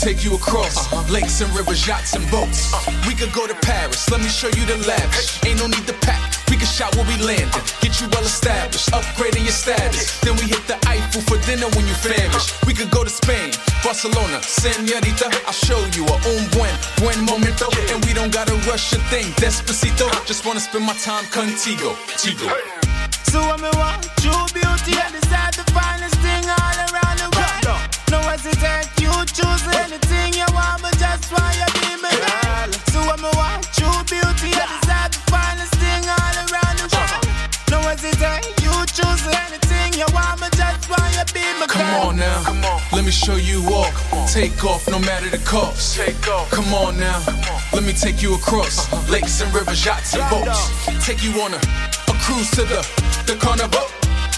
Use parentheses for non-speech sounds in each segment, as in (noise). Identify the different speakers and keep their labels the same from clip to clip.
Speaker 1: take you across uh-huh. lakes and rivers, yachts and boats. Uh-huh. We could go to Paris, let me show you the lavish. Ain't no need to pack. We can shop where we landed, uh-huh. get you well established, upgrading your status. Then we hit the Eiffel for dinner when you famished. We could go to Spain, Barcelona, Senorita. I'll show you a un buen, buen momento. And we don't gotta rush a thing, despacito. Just wanna spend my time contigo, tigo.
Speaker 2: So when me want true beauty, I decide anything you want, but just why you be my girl. So when me want true beauty, I decide the finest thing all around the world. No hesitate, you choose anything you want, but just why you be my girl.
Speaker 1: Come on now, let me show you off. Take off no matter the cost. Take off. Come on now, let me take you across uh-huh. lakes and rivers, yachts and boats. Take you on a, a cruise to the the carnival,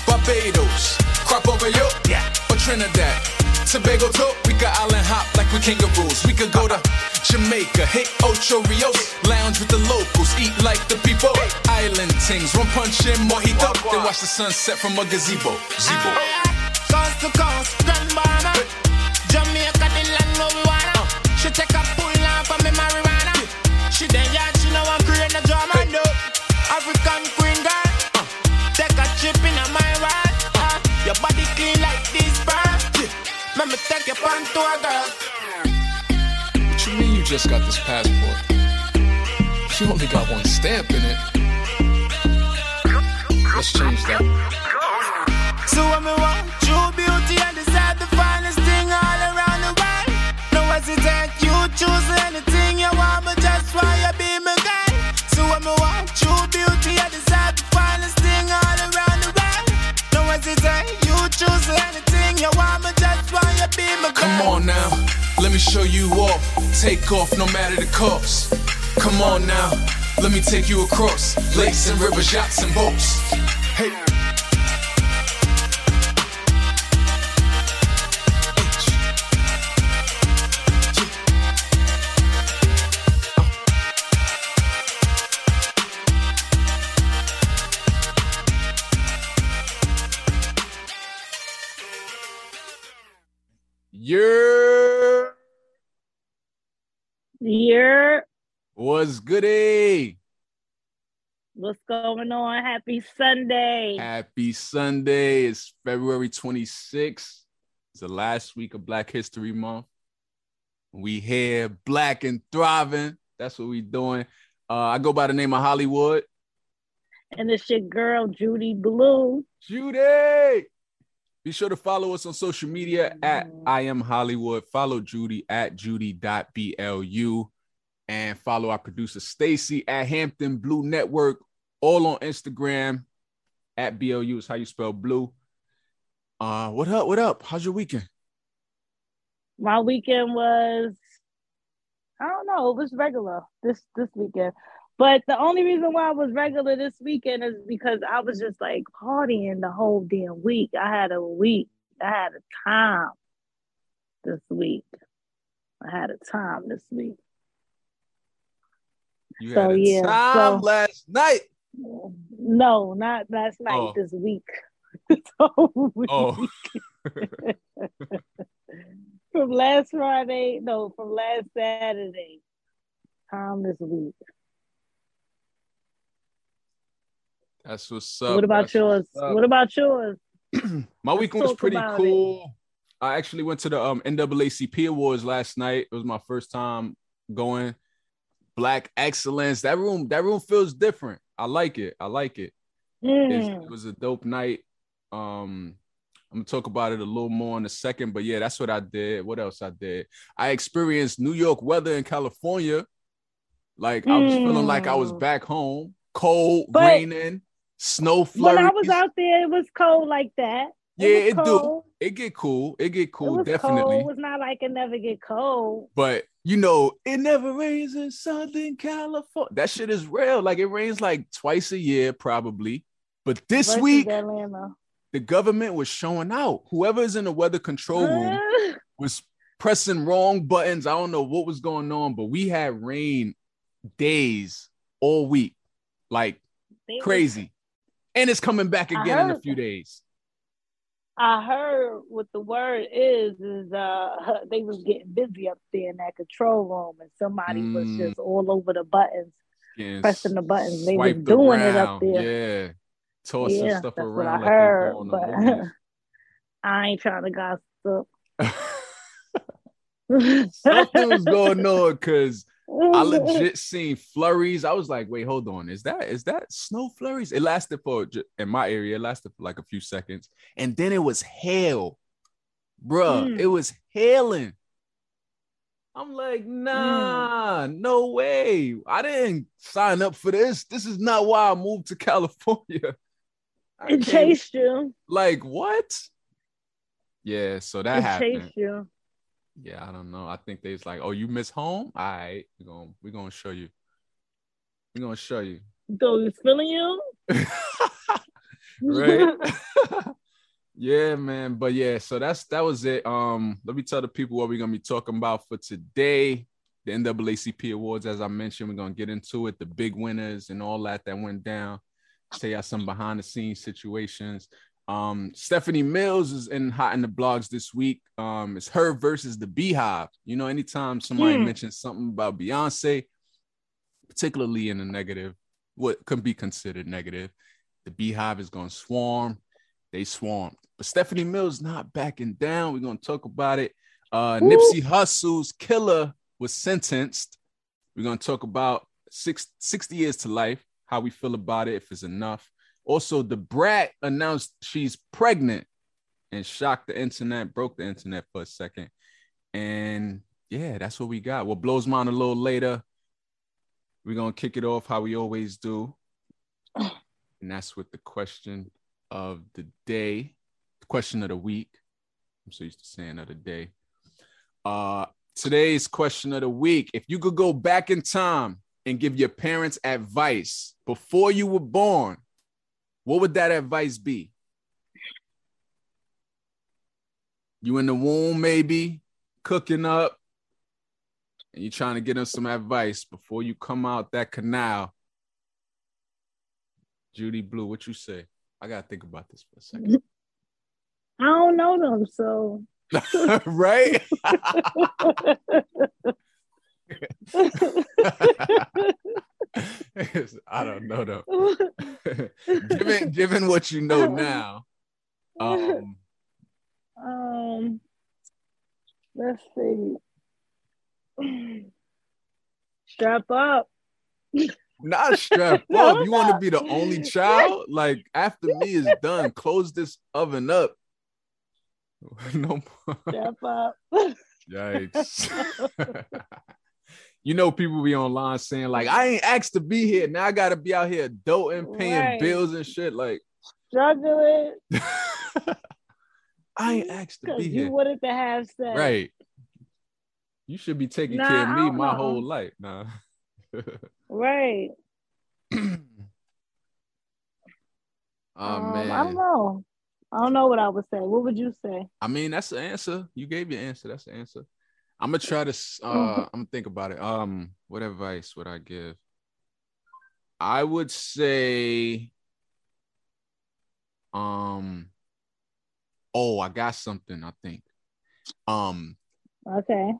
Speaker 1: Barbados, crop over yo, or Trinidad. Tobago too, we could island hop like we kangaroos. We could go to Jamaica, hit Ocho Rios, lounge with the locals, eat like the people. Island things, rum punch and mojito, then watch the sunset from a gazebo. Zebo.
Speaker 2: Coast to coast, Grand Bahama. Jamaica, the land we wanna. She take a pull off of me marijuana. She then yard, she know I'm creating a drama. No, African queen girl. Take a trip in a my me take you to a girl.
Speaker 1: What you mean you just got this passport? You only got one stamp in it. Let's change that.
Speaker 2: So when
Speaker 1: show you off. Take off no matter the cost. Come on now, let me take you across lakes and rivers, yachts and boats. What's goody?
Speaker 3: what's going on? Happy Sunday.
Speaker 1: Happy Sunday. It's February 26th. It's the last week of Black History Month. We here, black and thriving. That's what we doing. Uh, I go by the name of Holliewood.
Speaker 3: And it's your girl, Judy Blu.
Speaker 1: Judy. Be sure to follow us on social media at I am Holliewood. Follow Judy at judy.blu and follow our producer Stacy at Hampton Blue Network, all on Instagram at BLU is how you spell blue. Uh, what up? What up? How's your weekend?
Speaker 3: My weekend was, I don't know, it was regular this this weekend. But the only reason why I was regular this weekend is because I was just like partying the whole damn week. I had a week. I had a time this week. I had a time this week.
Speaker 1: You
Speaker 3: So, yeah,
Speaker 1: time
Speaker 3: so-
Speaker 1: last night.
Speaker 3: No, not last night,
Speaker 1: Oh.
Speaker 3: this week. (laughs) Week.
Speaker 1: Oh, (laughs)
Speaker 3: from last Friday, no, from last Saturday. Time this week.
Speaker 1: that's what's up.
Speaker 3: what about
Speaker 1: That's
Speaker 3: yours? What about yours? (clears throat)
Speaker 1: My weekend was pretty cool. I actually went to the um, NAACP awards last night. It was my first time going. Black excellence. That room, that room feels different. I like it. I like it.
Speaker 3: Mm.
Speaker 1: It was a dope night. Um, I'm gonna talk about it a little more in a second, but yeah, that's what I did. What else I did? I experienced New York weather in California. Like I was feeling like I was
Speaker 3: Mm.
Speaker 1: back home, cold,
Speaker 3: But-
Speaker 1: raining, snow flurries.
Speaker 3: When I was out there, it was cold like that.
Speaker 1: Yeah,
Speaker 3: it,
Speaker 1: it do. It get cool. It get
Speaker 3: It
Speaker 1: cool,
Speaker 3: was
Speaker 1: definitely.
Speaker 3: cold. It was not like it never get cold.
Speaker 1: But you know, it never rains in Southern California. That shit is real. Like it rains like twice a year, probably. But this
Speaker 3: versus
Speaker 1: week,
Speaker 3: Atlanta.
Speaker 1: the government was showing out. Whoever is in the weather control room (laughs) was pressing wrong buttons. I don't know what was going on, but we had rain days all week, like
Speaker 3: they was-
Speaker 1: crazy. And it's coming back again in a few days.
Speaker 3: I heard what the word is is uh (laughs) they was getting busy up there in that control room and somebody mm. was just all over the buttons, yes. pressing the buttons. They was doing around. it up there.
Speaker 1: Yeah, tossing
Speaker 3: yeah,
Speaker 1: stuff
Speaker 3: that's
Speaker 1: around.
Speaker 3: What I heard, but (laughs) I ain't trying to gossip. (laughs)
Speaker 1: Something was going on because I (laughs) legit seen flurries. I was like, wait, hold on. Is that is that snow flurries? It lasted for in my area, it lasted for like a few seconds. And then it was hail. Bruh, mm. it was hailing. I'm like, nah, mm. no way. I didn't sign up for this. This is not why I moved to (laughs) California.
Speaker 3: I it chased you.
Speaker 1: Like what? Yeah, so that
Speaker 3: it
Speaker 1: happened.
Speaker 3: Chased you.
Speaker 1: Yeah, I don't know. I think they was like, "Oh, you miss home? All right, we're gonna we're gonna show you. We're gonna show you."
Speaker 3: So he's feeling you, (laughs)
Speaker 1: right? (laughs) yeah, man. But yeah, so that's that was it. Um, let me tell the people what we're gonna be talking about for today. The NAACP awards, as I mentioned, we're gonna get into it. The big winners and all that that went down. Tell y'all some behind the scenes situations. Um, Stephanie Mills is in hot in the blogs this week. Um, it's her versus the BeyHive. You know, anytime somebody hmm. mentions something about Beyonce, particularly in a negative, what can be considered negative, the BeyHive is going to swarm. They swarmed, but Stephanie Mills not backing down. We're going to talk about it. Uh, Nipsey Hussle's killer was sentenced. We're going to talk about six, 60 years to life, how we feel about it, if it's enough. Also, Da Brat announced she's pregnant and shocked the internet, broke the internet for a second. And yeah, that's what we got. What blows mine a little later. We're gonna kick it off how we always do. And that's with the question of the day, the question of the week. I'm so used to saying of the day. Uh today's question of the week. If you could go back in time and give your parents advice before you were born, what would that advice be? You in the womb, maybe cooking up, and you're trying to get them some advice before you come out that canal. Judy Blu, what you say? I gotta think about this for a second. (laughs)
Speaker 3: I don't know them, so (laughs)
Speaker 1: right. (laughs) (laughs) I don't know though. (laughs) given (laughs) given what you know now, um,
Speaker 3: um, let's see. (sighs) Strap up.
Speaker 1: Not strap up. You want to be the only child? Like after me is done, close this oven up.
Speaker 3: no more. Strap up.
Speaker 1: Yikes you know, people be online saying like, "I ain't asked to be here. Now I got to be out here adulting, paying right. bills and shit." Like
Speaker 3: struggling. (laughs)
Speaker 1: I ain't asked to be
Speaker 3: you
Speaker 1: here.
Speaker 3: You wanted to have sex,
Speaker 1: right? You should be taking nah, care of me my know. whole life, nah. (laughs)
Speaker 3: right.
Speaker 1: oh (clears throat)
Speaker 3: um,
Speaker 1: man,
Speaker 3: I don't know. I don't know what I would say. What would you say?
Speaker 1: I mean, that's the answer. You gave your answer. That's the answer. I'm gonna try to. Uh, I'm gonna think about it. Um, what advice would I give? I would say, um, oh, I got something. I think. Um.
Speaker 3: Okay.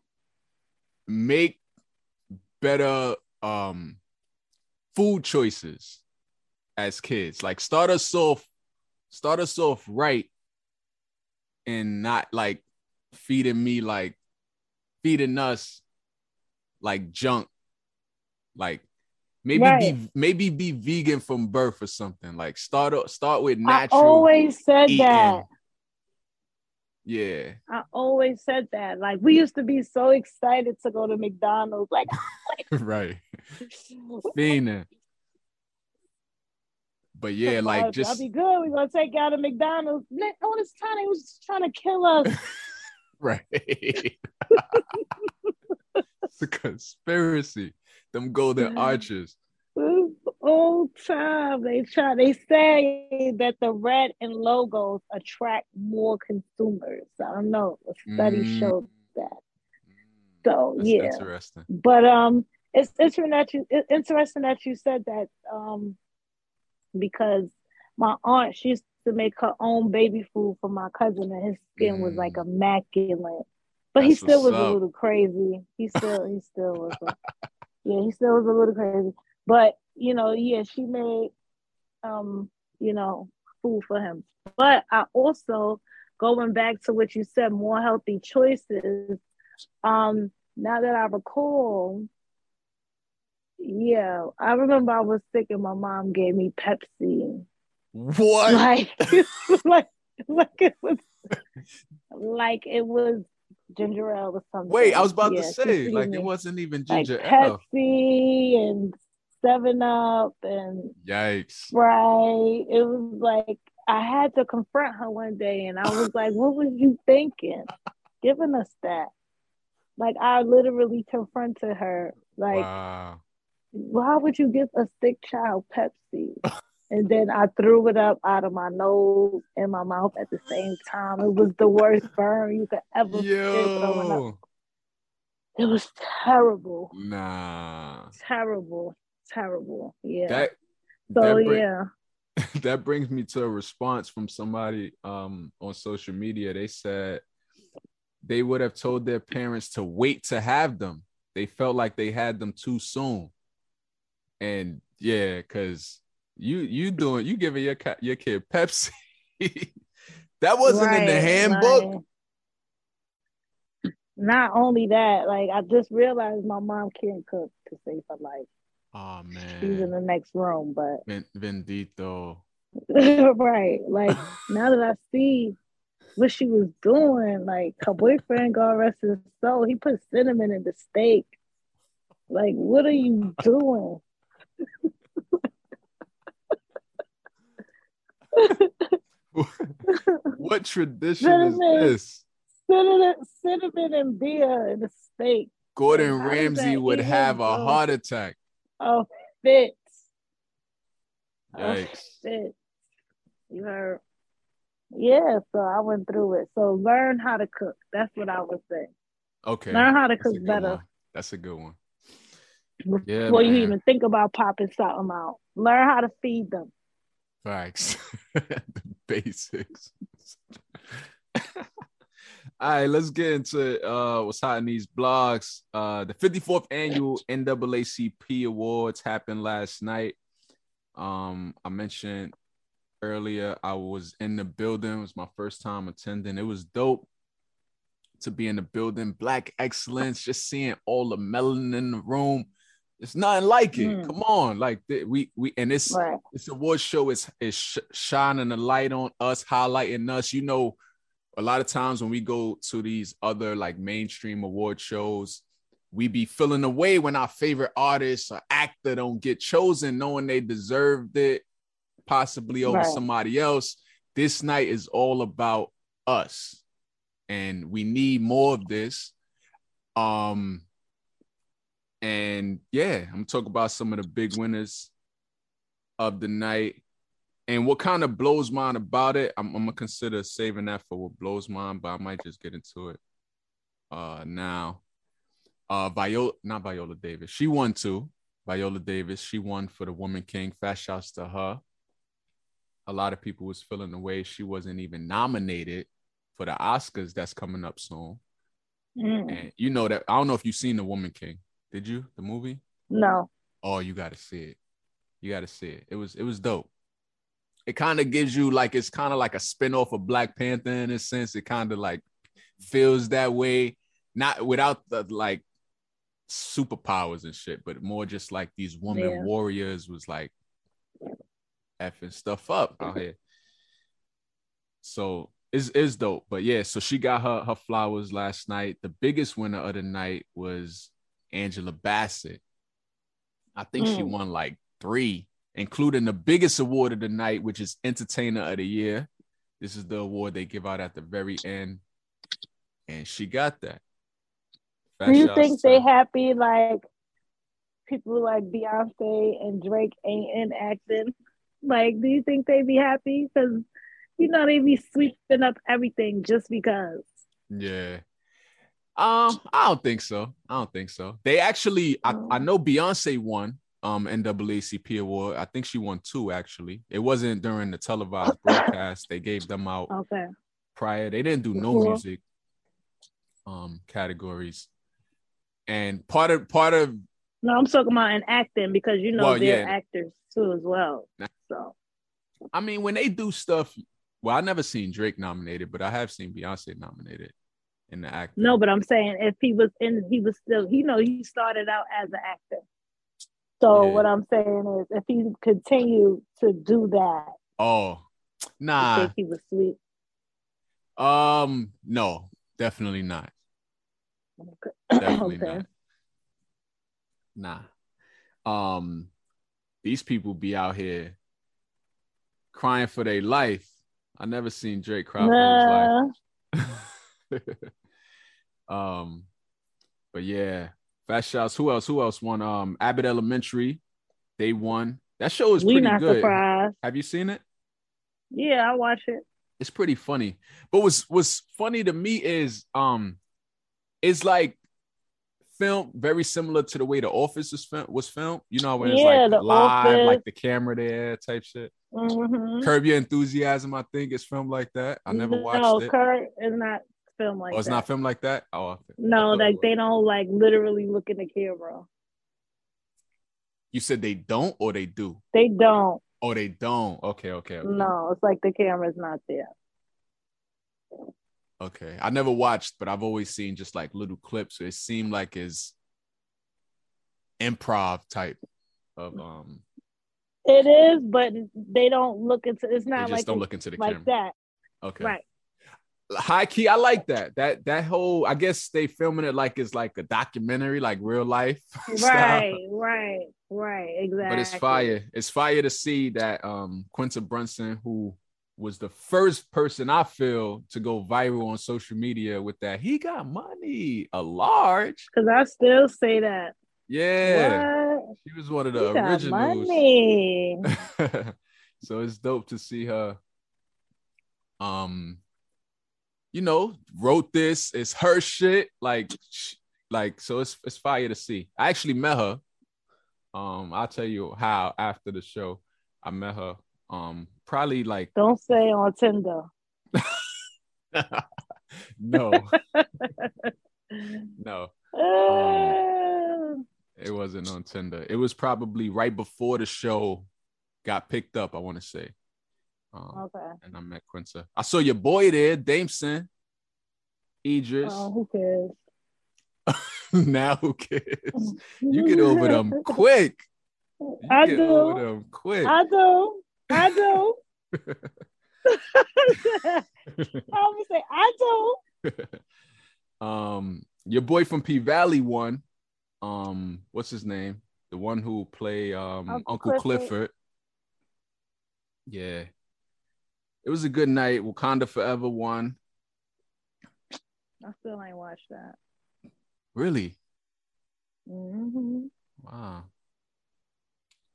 Speaker 1: Make better um food choices as kids. Like start us off, start us off right, and not like feeding me like feeding us like junk. Like maybe right. be maybe be vegan from birth or something. Like start start with natural.
Speaker 3: I always said eating. that.
Speaker 1: Yeah.
Speaker 3: I always said that. Like we used to be so excited to go to McDonald's. Like, (laughs) (laughs)
Speaker 1: right. (laughs) Fiending. But yeah, like just
Speaker 3: I'll be good. We're gonna take out a McDonald's. Oh, this time he was trying to kill us.
Speaker 1: Right. It's a conspiracy. Them golden arches.
Speaker 3: Old time they try. They say that the red and logos attract more consumers. I don't know. A study mm. showed that. So That's yeah,
Speaker 1: interesting.
Speaker 3: But um, it's interesting that you it's interesting that you said that um, because my aunt she used to make her own baby food for my cousin, and his skin was like
Speaker 1: Mm.
Speaker 3: immaculate. But he still was
Speaker 1: what's
Speaker 3: a little crazy. He still, he still was. A, (laughs) yeah, he still was a little crazy. But you know, yeah, she made, um, you know, food for him. But I also going back to what you said, more healthy choices. Um, now that I recall, yeah, I remember I was sick and my mom gave me Pepsi.
Speaker 1: What?
Speaker 3: Like, (laughs) like, like it was, (laughs) like it was ginger ale or something.
Speaker 1: Wait, I was about
Speaker 3: Yeah,
Speaker 1: to say, like it wasn't even
Speaker 3: like
Speaker 1: ginger ale.
Speaker 3: Pepsi and Seven Up and
Speaker 1: Yikes.
Speaker 3: Right. It was like I had to confront her one day, and I was like, "What was you thinking, giving us that?" Like I literally confronted her, like,
Speaker 1: wow.
Speaker 3: "Why would you give a sick child Pepsi?" (laughs) And then I threw it up out of my nose and my mouth at the same time. It was the worst burn you could ever feel up. It was terrible,
Speaker 1: Nah.
Speaker 3: terrible, terrible. Yeah.
Speaker 1: That
Speaker 3: so
Speaker 1: that, bring-
Speaker 3: yeah. (laughs)
Speaker 1: that brings me to a response from somebody um on social media. They said they would have told their parents to wait to have them. They felt like they had them too soon. And yeah, because you you doing you giving your your kid Pepsi. (laughs) that wasn't in the handbook.
Speaker 3: like, not only that, like I just realized my mom can't cook to save her life.
Speaker 1: Oh man,
Speaker 3: She's in the next room, but
Speaker 1: Bendito. (laughs)
Speaker 3: right, like now that I see what she was doing, like her boyfriend, God rest his soul, he put cinnamon in the steak. Like, what are you doing? (laughs) (laughs)
Speaker 1: what tradition is this?
Speaker 3: Cinnamon, cinnamon and beer and the steak.
Speaker 1: Gordon Ramsay would have a heart attack.
Speaker 3: Oh, fit. Oh,
Speaker 1: Yikes.
Speaker 3: fit. You heard? Yeah, so I went through it. So learn how to cook. That's what I would say.
Speaker 1: Okay.
Speaker 3: Learn how to
Speaker 1: That's
Speaker 3: cook better
Speaker 1: one. That's a good one. Yeah,
Speaker 3: before you even think about popping something out. Learn how to feed them.
Speaker 1: Facts. (laughs) the basics. (laughs) All right, let's get into uh what's hot in these blogs. Uh the 54th annual NAACP awards happened last night. Um, I mentioned earlier I was in the building. It was my first time attending. It was dope to be in the building. Black excellence, just seeing all the melanin in the room. It's nothing like it.
Speaker 3: Mm.
Speaker 1: Come on, like we we and it's
Speaker 3: Right.
Speaker 1: this award show is is sh- shining a light on us, highlighting us. You know, a lot of times when we go to these other like mainstream award shows, we be feeling away when our favorite artist or actor don't get chosen, knowing they deserved it, possibly over
Speaker 3: Right.
Speaker 1: somebody else. This night is all about us, and we need more of this. Um, and yeah, I'm talking about some of the big winners of the night. And what kind of blows mine about it, I'm, I'm gonna consider saving that for what blows mine, but I might just get into it uh now. Uh Viola, not Viola Davis. She won too. Viola Davis, she won for the Woman King. Fast shouts to her. A lot of people was feeling the way she wasn't even nominated for the Oscars that's coming up soon.
Speaker 3: Mm.
Speaker 1: And you know that I don't know if you've seen the Woman King. Did you? The movie?
Speaker 3: No.
Speaker 1: Oh, you gotta see it. You gotta see it. It was it was dope. It kind of gives you like it's kind of like a spin-off of Black Panther in a sense. It kind of like feels that way, not without the like superpowers and shit, but more just like these women
Speaker 3: Yeah.
Speaker 1: warriors was like effing stuff up out here. So it's, it's dope. But yeah, so she got her her flowers last night. The biggest winner of the night was Angela Bassett. I think she
Speaker 3: Mm.
Speaker 1: won like three, including the biggest award of the night, which is Entertainer of the Year. This is the award they give out at the very end. And she got that.
Speaker 3: Do you think they happy like people like Beyonce and Drake ain't in acting? Like, do you think they be happy? Because you know they be sweeping up everything just because.
Speaker 1: Yeah. Um, I don't think so. I don't think so. They actually, I, I know Beyonce won um NAACP award. I think she won two actually. It wasn't during the televised broadcast. They gave them out
Speaker 3: Okay.
Speaker 1: prior. They didn't do no music um categories. And part of part of
Speaker 3: No, I'm talking about in acting because you know
Speaker 1: Well,
Speaker 3: they're
Speaker 1: yeah.
Speaker 3: actors too as well. So
Speaker 1: I mean when they do stuff, well, I never seen Drake nominated, but I have seen Beyonce nominated in the act.
Speaker 3: no, but I'm saying if he was in, he was still, you know, he started out as an actor. So
Speaker 1: Yeah.
Speaker 3: what I'm saying is, if he continued to do that,
Speaker 1: Oh,
Speaker 3: I
Speaker 1: nah.
Speaker 3: think he was sweet.
Speaker 1: Um, no, definitely not. Definitely (coughs)
Speaker 3: okay.
Speaker 1: not. Nah. Um, these people be out here crying for their life. I never seen Drake cry
Speaker 3: Nah,
Speaker 1: for his life. (laughs) um, but yeah, fast shots. Who else? Who else won? Um, Abbott Elementary. They won. That show is
Speaker 3: we
Speaker 1: pretty
Speaker 3: not
Speaker 1: good.
Speaker 3: surprised.
Speaker 1: Have you seen it?
Speaker 3: Yeah, I watch it.
Speaker 1: it's pretty funny. But what's what's funny to me is um it's like film very similar to the way the office is film, was filmed. You know when it's like
Speaker 3: The
Speaker 1: live,
Speaker 3: Office.
Speaker 1: like the camera there type shit.
Speaker 3: Mhm.
Speaker 1: Curb Your Enthusiasm, I think, is filmed like that. I never
Speaker 3: no,
Speaker 1: watched it.
Speaker 3: Kurt is not filmed like
Speaker 1: oh, it's
Speaker 3: that.
Speaker 1: not filmed like that? Oh,
Speaker 3: No, like they don't like literally look in the camera.
Speaker 1: You said they don't or they do?
Speaker 3: They don't.
Speaker 1: Oh, they don't. Okay, okay, okay.
Speaker 3: No, it's like the camera's not there.
Speaker 1: Okay. I never watched, but I've always seen just like little clips. It seemed like it's improv type of um
Speaker 3: It is, but they don't look into. It's
Speaker 1: they
Speaker 3: not
Speaker 1: just
Speaker 3: like
Speaker 1: don't look into the
Speaker 3: like
Speaker 1: camera.
Speaker 3: that,
Speaker 1: Okay.
Speaker 3: right?
Speaker 1: High key, I like that. That that whole I guess they filming it like it's like a documentary, like real life. (laughs) style.
Speaker 3: Right, right, right. Exactly.
Speaker 1: But it's fire. It's fire to see that um Quinta Brunson, who was the first person I feel to go viral on social media with that, he got money, a large.
Speaker 3: Because I still say that.
Speaker 1: Yeah.
Speaker 3: What?
Speaker 1: She was one of the
Speaker 3: got
Speaker 1: originals.
Speaker 3: money. (laughs)
Speaker 1: so it's dope to see her. Um, you know, wrote this. It's her shit. Like, like so. It's it's fire to see. I actually met her. Um, I'll tell you how after the show. I met her. Um, probably like
Speaker 3: Don't say on Tinder. (laughs)
Speaker 1: no, (laughs) no.
Speaker 3: Uh,
Speaker 1: It wasn't on Tinder. It was probably right before the show got picked up. I want to say. Um,
Speaker 3: okay.
Speaker 1: and I met Quinta. I saw your boy there, Damson, Idris.
Speaker 3: Oh, who cares? (laughs)
Speaker 1: now who cares? You get (laughs) over them quick. You
Speaker 3: I
Speaker 1: get
Speaker 3: do.
Speaker 1: over them quick.
Speaker 3: I do. I do. (laughs) I would say I do.
Speaker 1: um, your boy from P Valley won. Um, what's his name? The one who play um
Speaker 3: Uncle
Speaker 1: Uncle, Clifford.
Speaker 3: Clifford.
Speaker 1: Yeah. It was a good night. Wakanda Forever won.
Speaker 3: I still ain't watched that.
Speaker 1: Really?
Speaker 3: hmm
Speaker 1: Wow.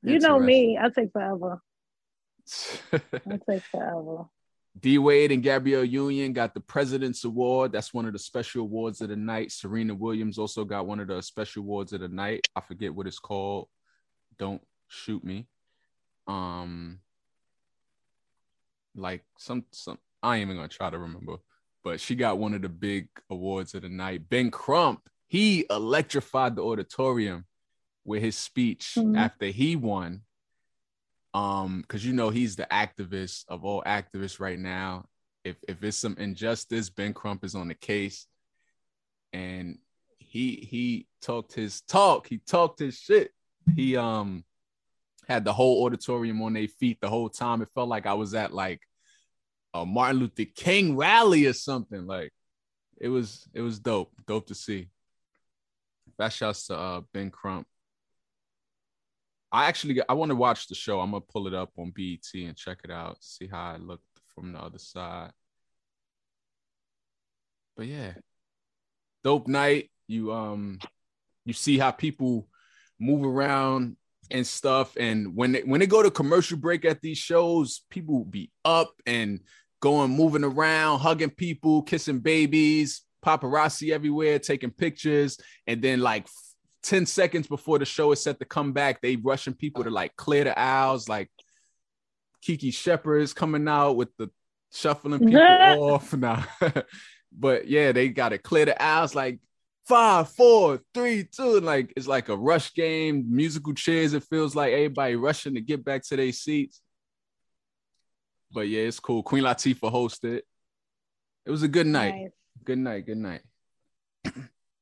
Speaker 3: You know me. I take forever. (laughs) I take forever.
Speaker 1: D Wade and Gabrielle Union got the President's Award. That's one of the special awards of the night. Serena Williams also got one of the special awards of the night. I forget what it's called. Don't shoot me. Um, like some some I ain't even gonna try to remember, but she got one of the big awards of the night. Ben Crump, he electrified the auditorium with his speech
Speaker 3: Mhm.
Speaker 1: after he won. Um because you know he's the activist of all activists right now. If if it's some injustice ben crump is on the case. And he he talked his talk. He talked his shit. He um had the whole auditorium on their feet the whole time it felt like i was at like a martin luther king rally or something like it was it was dope dope to see that shouts to uh ben crump I actually I want to watch the show. I'm gonna pull it up on BET and check it out, see how it looked from the other side. But yeah, dope night. You um you see how people move around and stuff, and when they, when they go to commercial break at these shows, people be up and going moving around, hugging people, kissing babies, paparazzi everywhere, taking pictures, and then like 10 seconds before the show is set to come back, they rushing people to like clear the aisles, like Kiki Shepard is coming out with the shuffling people (laughs) off. (laughs) Now. (laughs) but yeah, they gotta clear the aisles. Like five, four, three, two. And Like it's like a rush game, musical chairs. It feels like everybody rushing to get back to their seats. But yeah, it's cool. Queen Latifah hosted. It was a good night. Nice. Good night. Good night. (clears throat)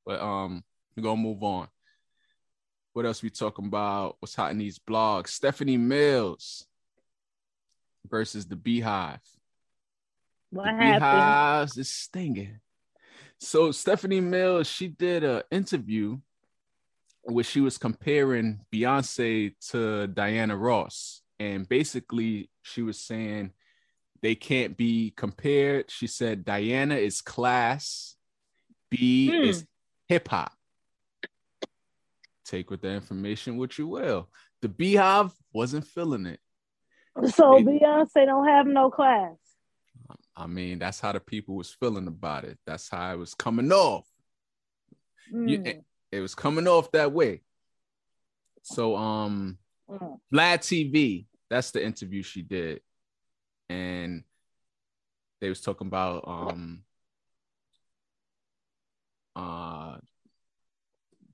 Speaker 1: but um, we're gonna move on. What else we talking about? What's hot in these blogs? Stephanie Mills versus the BeyHive.
Speaker 3: What the happened? BeyHives
Speaker 1: is stinging. So Stephanie Mills, she did an interview where she was comparing Beyonce to Diana Ross. And basically, she was saying they can't be compared. She said Diana is class, B hmm. is hip hop. Take with the information what you will. The BeyHive wasn't feeling it.
Speaker 3: So they, Beyonce don't have no class.
Speaker 1: I mean, that's how the people was feeling about it. That's how it was coming off. Mm. You, it was coming off that way. So, um, mm. Vlad TV, that's the interview she did, and they was talking about um, uh,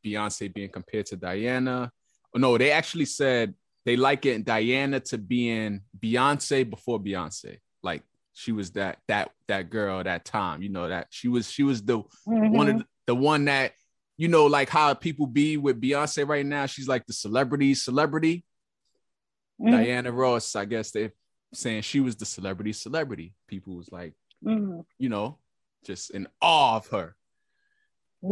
Speaker 1: Beyonce being compared to Diana. Oh, no, they actually said they like it Diana to being Beyonce before Beyonce. Like she was that that that girl that time you know that she was she was the mm-hmm. one of the, the one that you know like how people be with beyonce right now she's like the celebrity celebrity mm-hmm. diana ross i guess they're saying she was the celebrity celebrity people was like mm-hmm. you know just in awe of her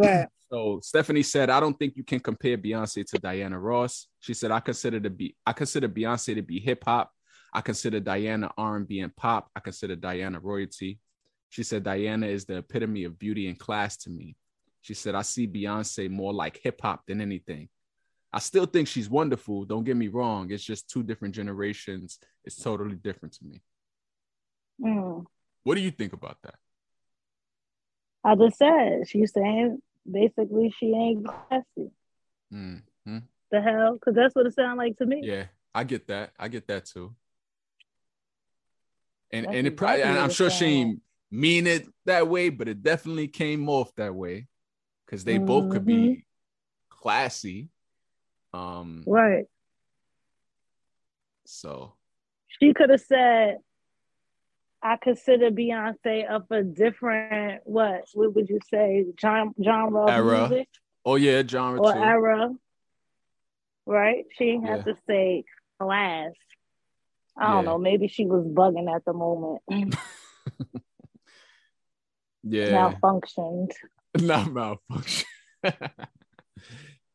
Speaker 3: yeah (clears throat)
Speaker 1: so stephanie said i don't think you can compare beyonce to diana ross she said i consider to be i consider beyonce to be hip-hop I consider Diana R&B and pop. I consider Diana royalty. She said Diana is the epitome of beauty and class to me. She said I see Beyonce more like hip hop than anything. I still think she's wonderful. Don't get me wrong. It's just two different generations. It's totally different to me. Mm. What do you think about that?
Speaker 3: I just said she's saying basically she ain't classy. Mm-hmm. The hell? Because that's what it sounds like to me.
Speaker 1: Yeah, I get that. I get that too and That's and it probably and I'm sure she didn't mean it that way, but it definitely came off that way because they mm-hmm. both could be mm-hmm. classy. Um,
Speaker 3: right.
Speaker 1: So
Speaker 3: she could have said, "I consider Beyonce of a different what? What would you say? Genre, genre
Speaker 1: era? Music? Oh yeah, genre
Speaker 3: or too. era." Right? She yeah. had to say class. I don't yeah. know. Maybe she was bugging at the moment. (laughs)
Speaker 1: yeah.
Speaker 3: Malfunctioned. (laughs)
Speaker 1: Not malfunction. (laughs)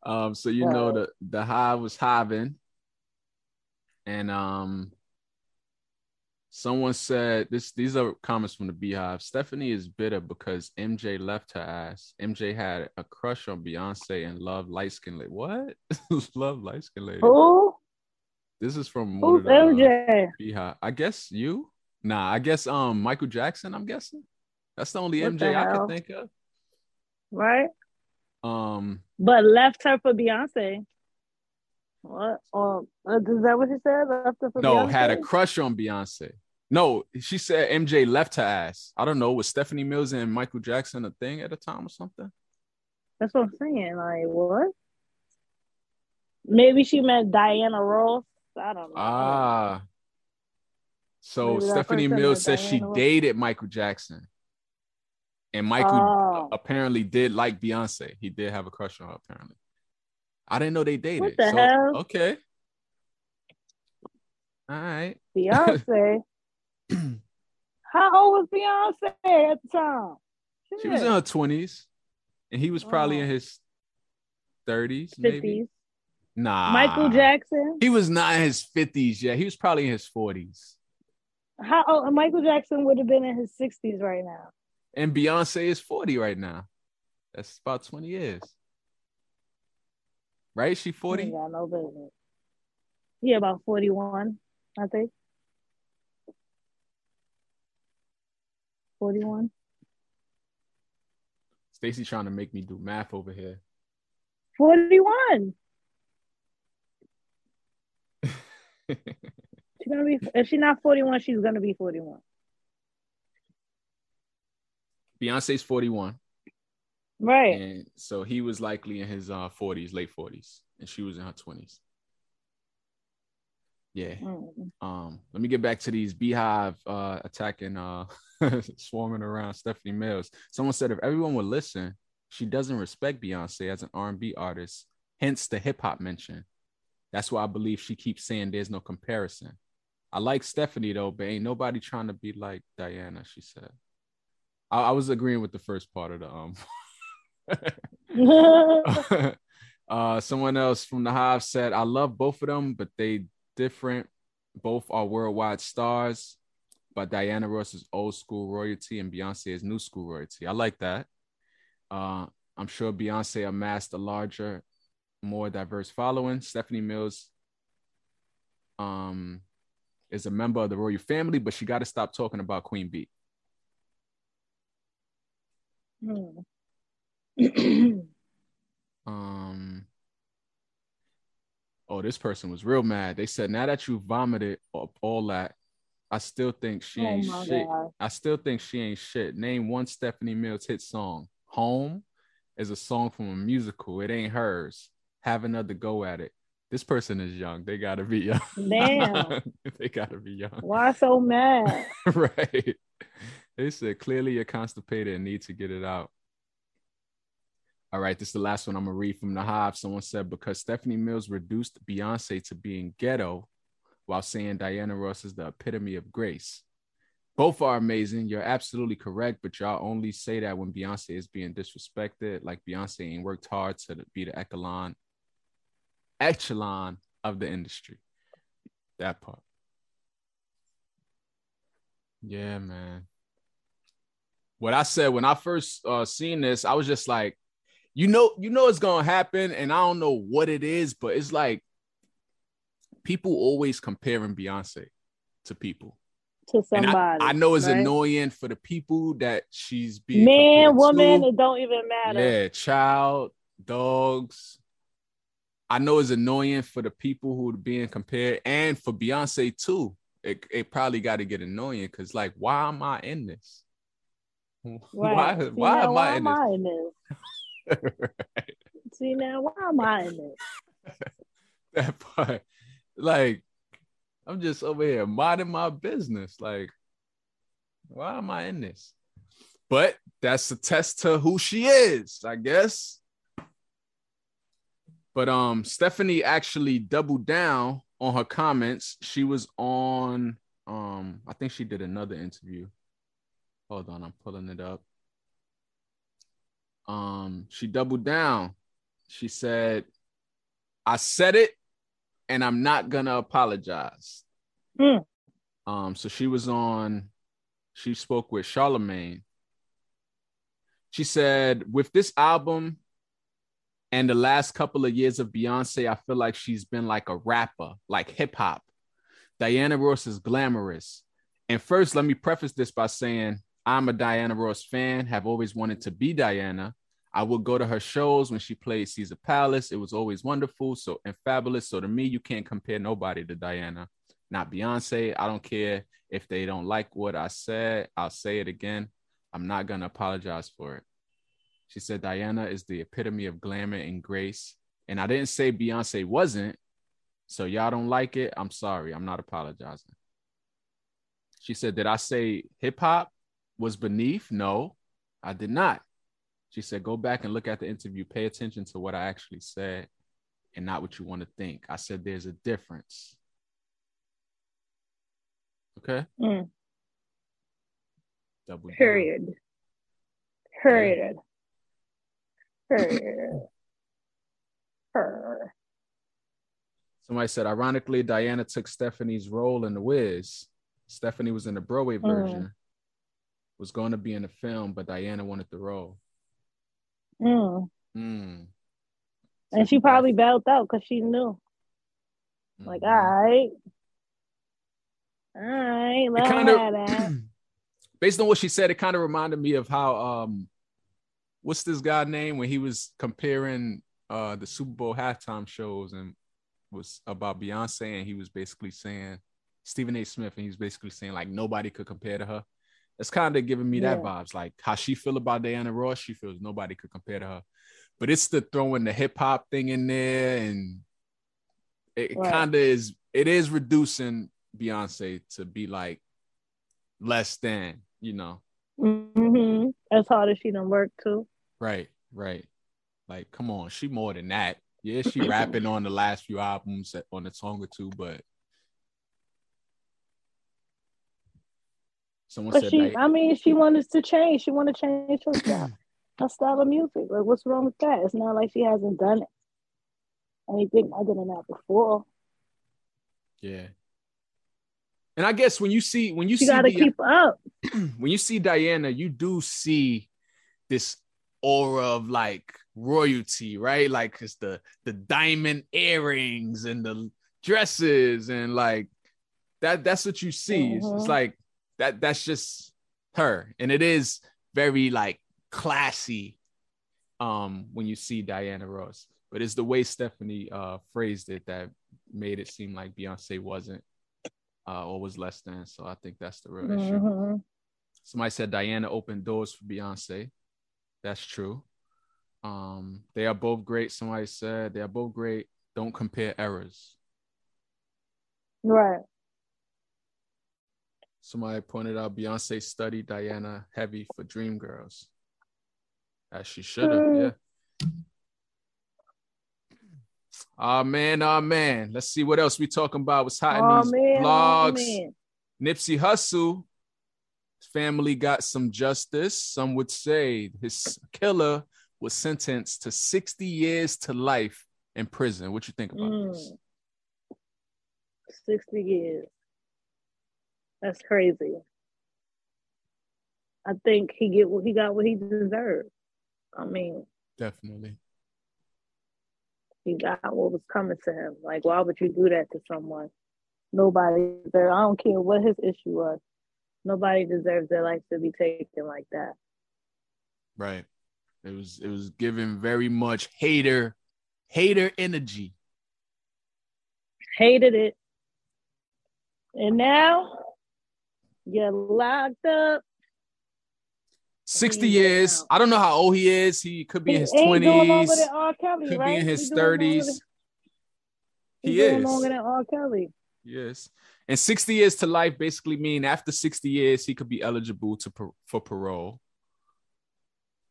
Speaker 1: um, so you know the the hive was hiving. And um someone said this these are comments from the BeyHive. Stephanie is bitter because MJ left her ass. MJ had a crush on Beyonce and loved light skin lady. What? love light skin lady.
Speaker 3: Who?
Speaker 1: This is from
Speaker 3: Who's MJ?
Speaker 1: BeyHive. I guess you. Nah, I guess um Michael Jackson. I'm guessing that's the only what MJ the I can think of.
Speaker 3: Right.
Speaker 1: Um.
Speaker 3: But left her for Beyonce. What? Or uh, is that what she said? Left her for
Speaker 1: no,
Speaker 3: Beyonce?
Speaker 1: had a crush on Beyonce. No, she said MJ left her ass. I don't know. Was Stephanie Mills and Michael Jackson a thing at the time or something?
Speaker 3: That's what I'm saying. Like what? Maybe she meant Diana Ross. I don't know.
Speaker 1: Ah. So Maybe Stephanie Mills says she dated Michael Jackson. And Michael oh. apparently did like Beyonce. He did have a crush on her, apparently. I didn't know they dated.
Speaker 3: What the so, hell?
Speaker 1: Okay. All right.
Speaker 3: Beyonce. (clears throat) How old was Beyonce at the time?
Speaker 1: Shit. She was in her 20s. And he was probably oh. in his 30s, 50s. maybe. Nah.
Speaker 3: Michael Jackson.
Speaker 1: He was not in his 50s yet. He was probably in his 40s.
Speaker 3: How oh, Michael Jackson would have been in his 60s right now.
Speaker 1: And Beyonce is 40 right now. That's about 20 years. Right? She 40?
Speaker 3: Yeah, no business. Yeah, about 41, I think. 41.
Speaker 1: Stacy trying to make me do math over here.
Speaker 3: 41. She's gonna be if she's not 41, she's gonna be 41.
Speaker 1: Beyonce's 41.
Speaker 3: Right.
Speaker 1: And so he was likely in his uh 40s, late 40s, and she was in her 20s. Yeah.
Speaker 3: Mm.
Speaker 1: Um, let me get back to these BeyHive uh attacking uh (laughs) swarming around Stephanie Mills. Someone said if everyone would listen, she doesn't respect Beyonce as an R&B artist, hence the hip hop mention. That's why I believe she keeps saying there's no comparison. I like Stephanie though, but ain't nobody trying to be like Diana, she said. I, I was agreeing with the first part of the um (laughs) (laughs) uh, someone else from the Hive said, I love both of them, but they different. Both are worldwide stars, but Diana Ross is old school royalty and Beyonce is new school royalty. I like that. Uh, I'm sure Beyonce amassed a larger, more diverse following. Stephanie Mills um, is a member of the royal family, but she got to stop talking about Queen Bey.
Speaker 3: Mm. (clears throat)
Speaker 1: Um. Oh, this person was real mad. They said, "Now that you vomited up all that, I still think she
Speaker 3: Oh
Speaker 1: ain't shit.
Speaker 3: God.
Speaker 1: I still think she ain't shit. Name one Stephanie Mills hit song. Home is a song from a musical. It ain't hers. Have another go at it. This person is young. They gotta be young.
Speaker 3: Damn. (laughs)
Speaker 1: they gotta be young.
Speaker 3: Why so mad? (laughs)
Speaker 1: right. They said clearly you're constipated and need to get it out. All right, this is the last one I'm gonna read from the Hive. Someone said because Stephanie Mills reduced Beyonce to being ghetto while saying Diana Ross is the epitome of grace. Both are amazing. You're absolutely correct, but y'all only say that when Beyonce is being disrespected. Like Beyonce ain't worked hard to be the echelon, echelon of the industry. That part. Yeah, man. What I said when I first uh seen this, I was just like, you know, you know it's gonna happen, and I don't know what it is, but it's like people always comparing Beyonce to people.
Speaker 3: To somebody.
Speaker 1: I, I know it's
Speaker 3: right?
Speaker 1: annoying for the people that she's being
Speaker 3: Man, woman,
Speaker 1: to.
Speaker 3: it don't even matter.
Speaker 1: Yeah, child, dogs. I know it's annoying for the people who are being compared and for Beyonce too. It, it probably got to get annoying because, like, why am I in this? (laughs) Why,
Speaker 3: Right. See,
Speaker 1: why
Speaker 3: now,
Speaker 1: am
Speaker 3: why
Speaker 1: I in
Speaker 3: am
Speaker 1: this?
Speaker 3: I in this? (laughs) See now, why am I in this? (laughs)
Speaker 1: that part. Like, I'm just over here minding my business. Like, why am I in this? But that's a test to who she is, I guess. But um, Stephanie actually doubled down on her comments. She was on um, I think she did another interview. Hold on, I'm pulling it up. Um, she doubled down. She said, I said it and I'm not gonna apologize.
Speaker 3: Hmm.
Speaker 1: Um, so she was on, she spoke with Charlemagne. She said, with this album and the last couple of years of Beyonce, I feel like she's been like a rapper, like hip hop. Diana Ross is glamorous. And first, let me preface this by saying I'm a Diana Ross fan, have always wanted to be Diana. I would go to her shows when she played Caesar Palace. It was always wonderful, so and fabulous. So to me, you can't compare nobody to Diana, not Beyonce. I don't care if they don't like what I said. I'll say it again. I'm not gonna apologize for it. She said Diana is the epitome of glamour and grace. And I didn't say Beyonce wasn't. So y'all don't like it. I'm sorry. I'm not apologizing. She said, Did I say hip hop was beneath? No, I did not. She said, Go back and look at the interview. Pay attention to what I actually said and not what you want to think. I said, There's a difference. Okay.
Speaker 3: Mm.
Speaker 1: Double down.
Speaker 3: Period. Period. Period.
Speaker 1: Somebody said, ironically, Diana took Stephanie's role in The Wiz. Stephanie was in the Broadway
Speaker 3: Mm.
Speaker 1: version, was going to be in the film, but Diana wanted the role.
Speaker 3: Mm.
Speaker 1: Mm.
Speaker 3: And she probably bailed out because she knew. Like,
Speaker 1: Mhm.
Speaker 3: all right. All right,
Speaker 1: It kind
Speaker 3: her have that.
Speaker 1: of, (clears throat) based on what she said, it kind of reminded me of how, um, what's this guy name when he was comparing uh the Super Bowl halftime shows and was about Beyonce, and he was basically saying Stephen A. Smith, and he was basically saying like nobody could compare to her. It's kind of giving me that
Speaker 3: Yeah.
Speaker 1: vibes, like how she feel about Diana Ross. She feels nobody could compare to her, but it's the throwing the hip hop thing in there, and it
Speaker 3: Right.
Speaker 1: kind of is. It is reducing Beyonce to be like less than, you know.
Speaker 3: Mm-hmm. As hard as she done work too.
Speaker 1: Right, right. Like, come on, she more than that. Yeah, she rapping (laughs) on the last few albums on a song or two, but someone
Speaker 3: But
Speaker 1: said
Speaker 3: she,
Speaker 1: that.
Speaker 3: I mean, she wanted to change. She wanted to change her style, her style of music. Like, what's wrong with that? It's not like she hasn't done it. Anything other than that before.
Speaker 1: Yeah. And I guess when you see when you
Speaker 3: She
Speaker 1: see
Speaker 3: got to
Speaker 1: Di-
Speaker 3: keep up. (clears throat)
Speaker 1: when you see Diana, you do see this aura of like royalty, right? Like it's the the diamond earrings and the dresses and like that that's what you see. It's, it's
Speaker 3: Mhm.
Speaker 1: like that that's just her. And it is very like classy um when you see Diana Ross. But it's the way Stephanie uh phrased it that made it seem like Beyonce wasn't uh or was less than. So I think that's the real issue.
Speaker 3: Mhm.
Speaker 1: Somebody said Diana opened doors for Beyonce. That's true. Um, they are both great. Somebody said they are both great. Don't compare errors.
Speaker 3: Right.
Speaker 1: Somebody pointed out Beyonce studied Diana heavy for Dreamgirls. As she should have,
Speaker 3: Hmm.
Speaker 1: yeah. Oh man, oh man. Let's see what else we talking about. What's hot in
Speaker 3: Oh
Speaker 1: these
Speaker 3: man,
Speaker 1: blogs.
Speaker 3: man.
Speaker 1: Nipsey Hussle, family got some justice. Some would say his killer was sentenced to 60 years to life in prison. What you think about this?
Speaker 3: Mm. 60 years. That's crazy. I think he get what he got what he deserved. I mean,
Speaker 1: Definitely.
Speaker 3: he got what was coming to him. Like, why would you do that to someone? Nobody deserves. I don't care what his issue was. Nobody deserves their life to be taken like that.
Speaker 1: Right. It was it was given very much hater, hater energy.
Speaker 3: Hated it. And now you're locked up.
Speaker 1: 60 years.
Speaker 3: now.
Speaker 1: I don't know how old he is. He could be in his
Speaker 3: He ain't doing longer
Speaker 1: 20s.
Speaker 3: than R. Kelly,
Speaker 1: Could
Speaker 3: right?
Speaker 1: be in his
Speaker 3: He doing longer
Speaker 1: 30s.
Speaker 3: than-
Speaker 1: He
Speaker 3: doing
Speaker 1: is.
Speaker 3: longer than R. Kelly.
Speaker 1: Yes. And 60 years to life basically mean after 60 years he could be eligible to for parole.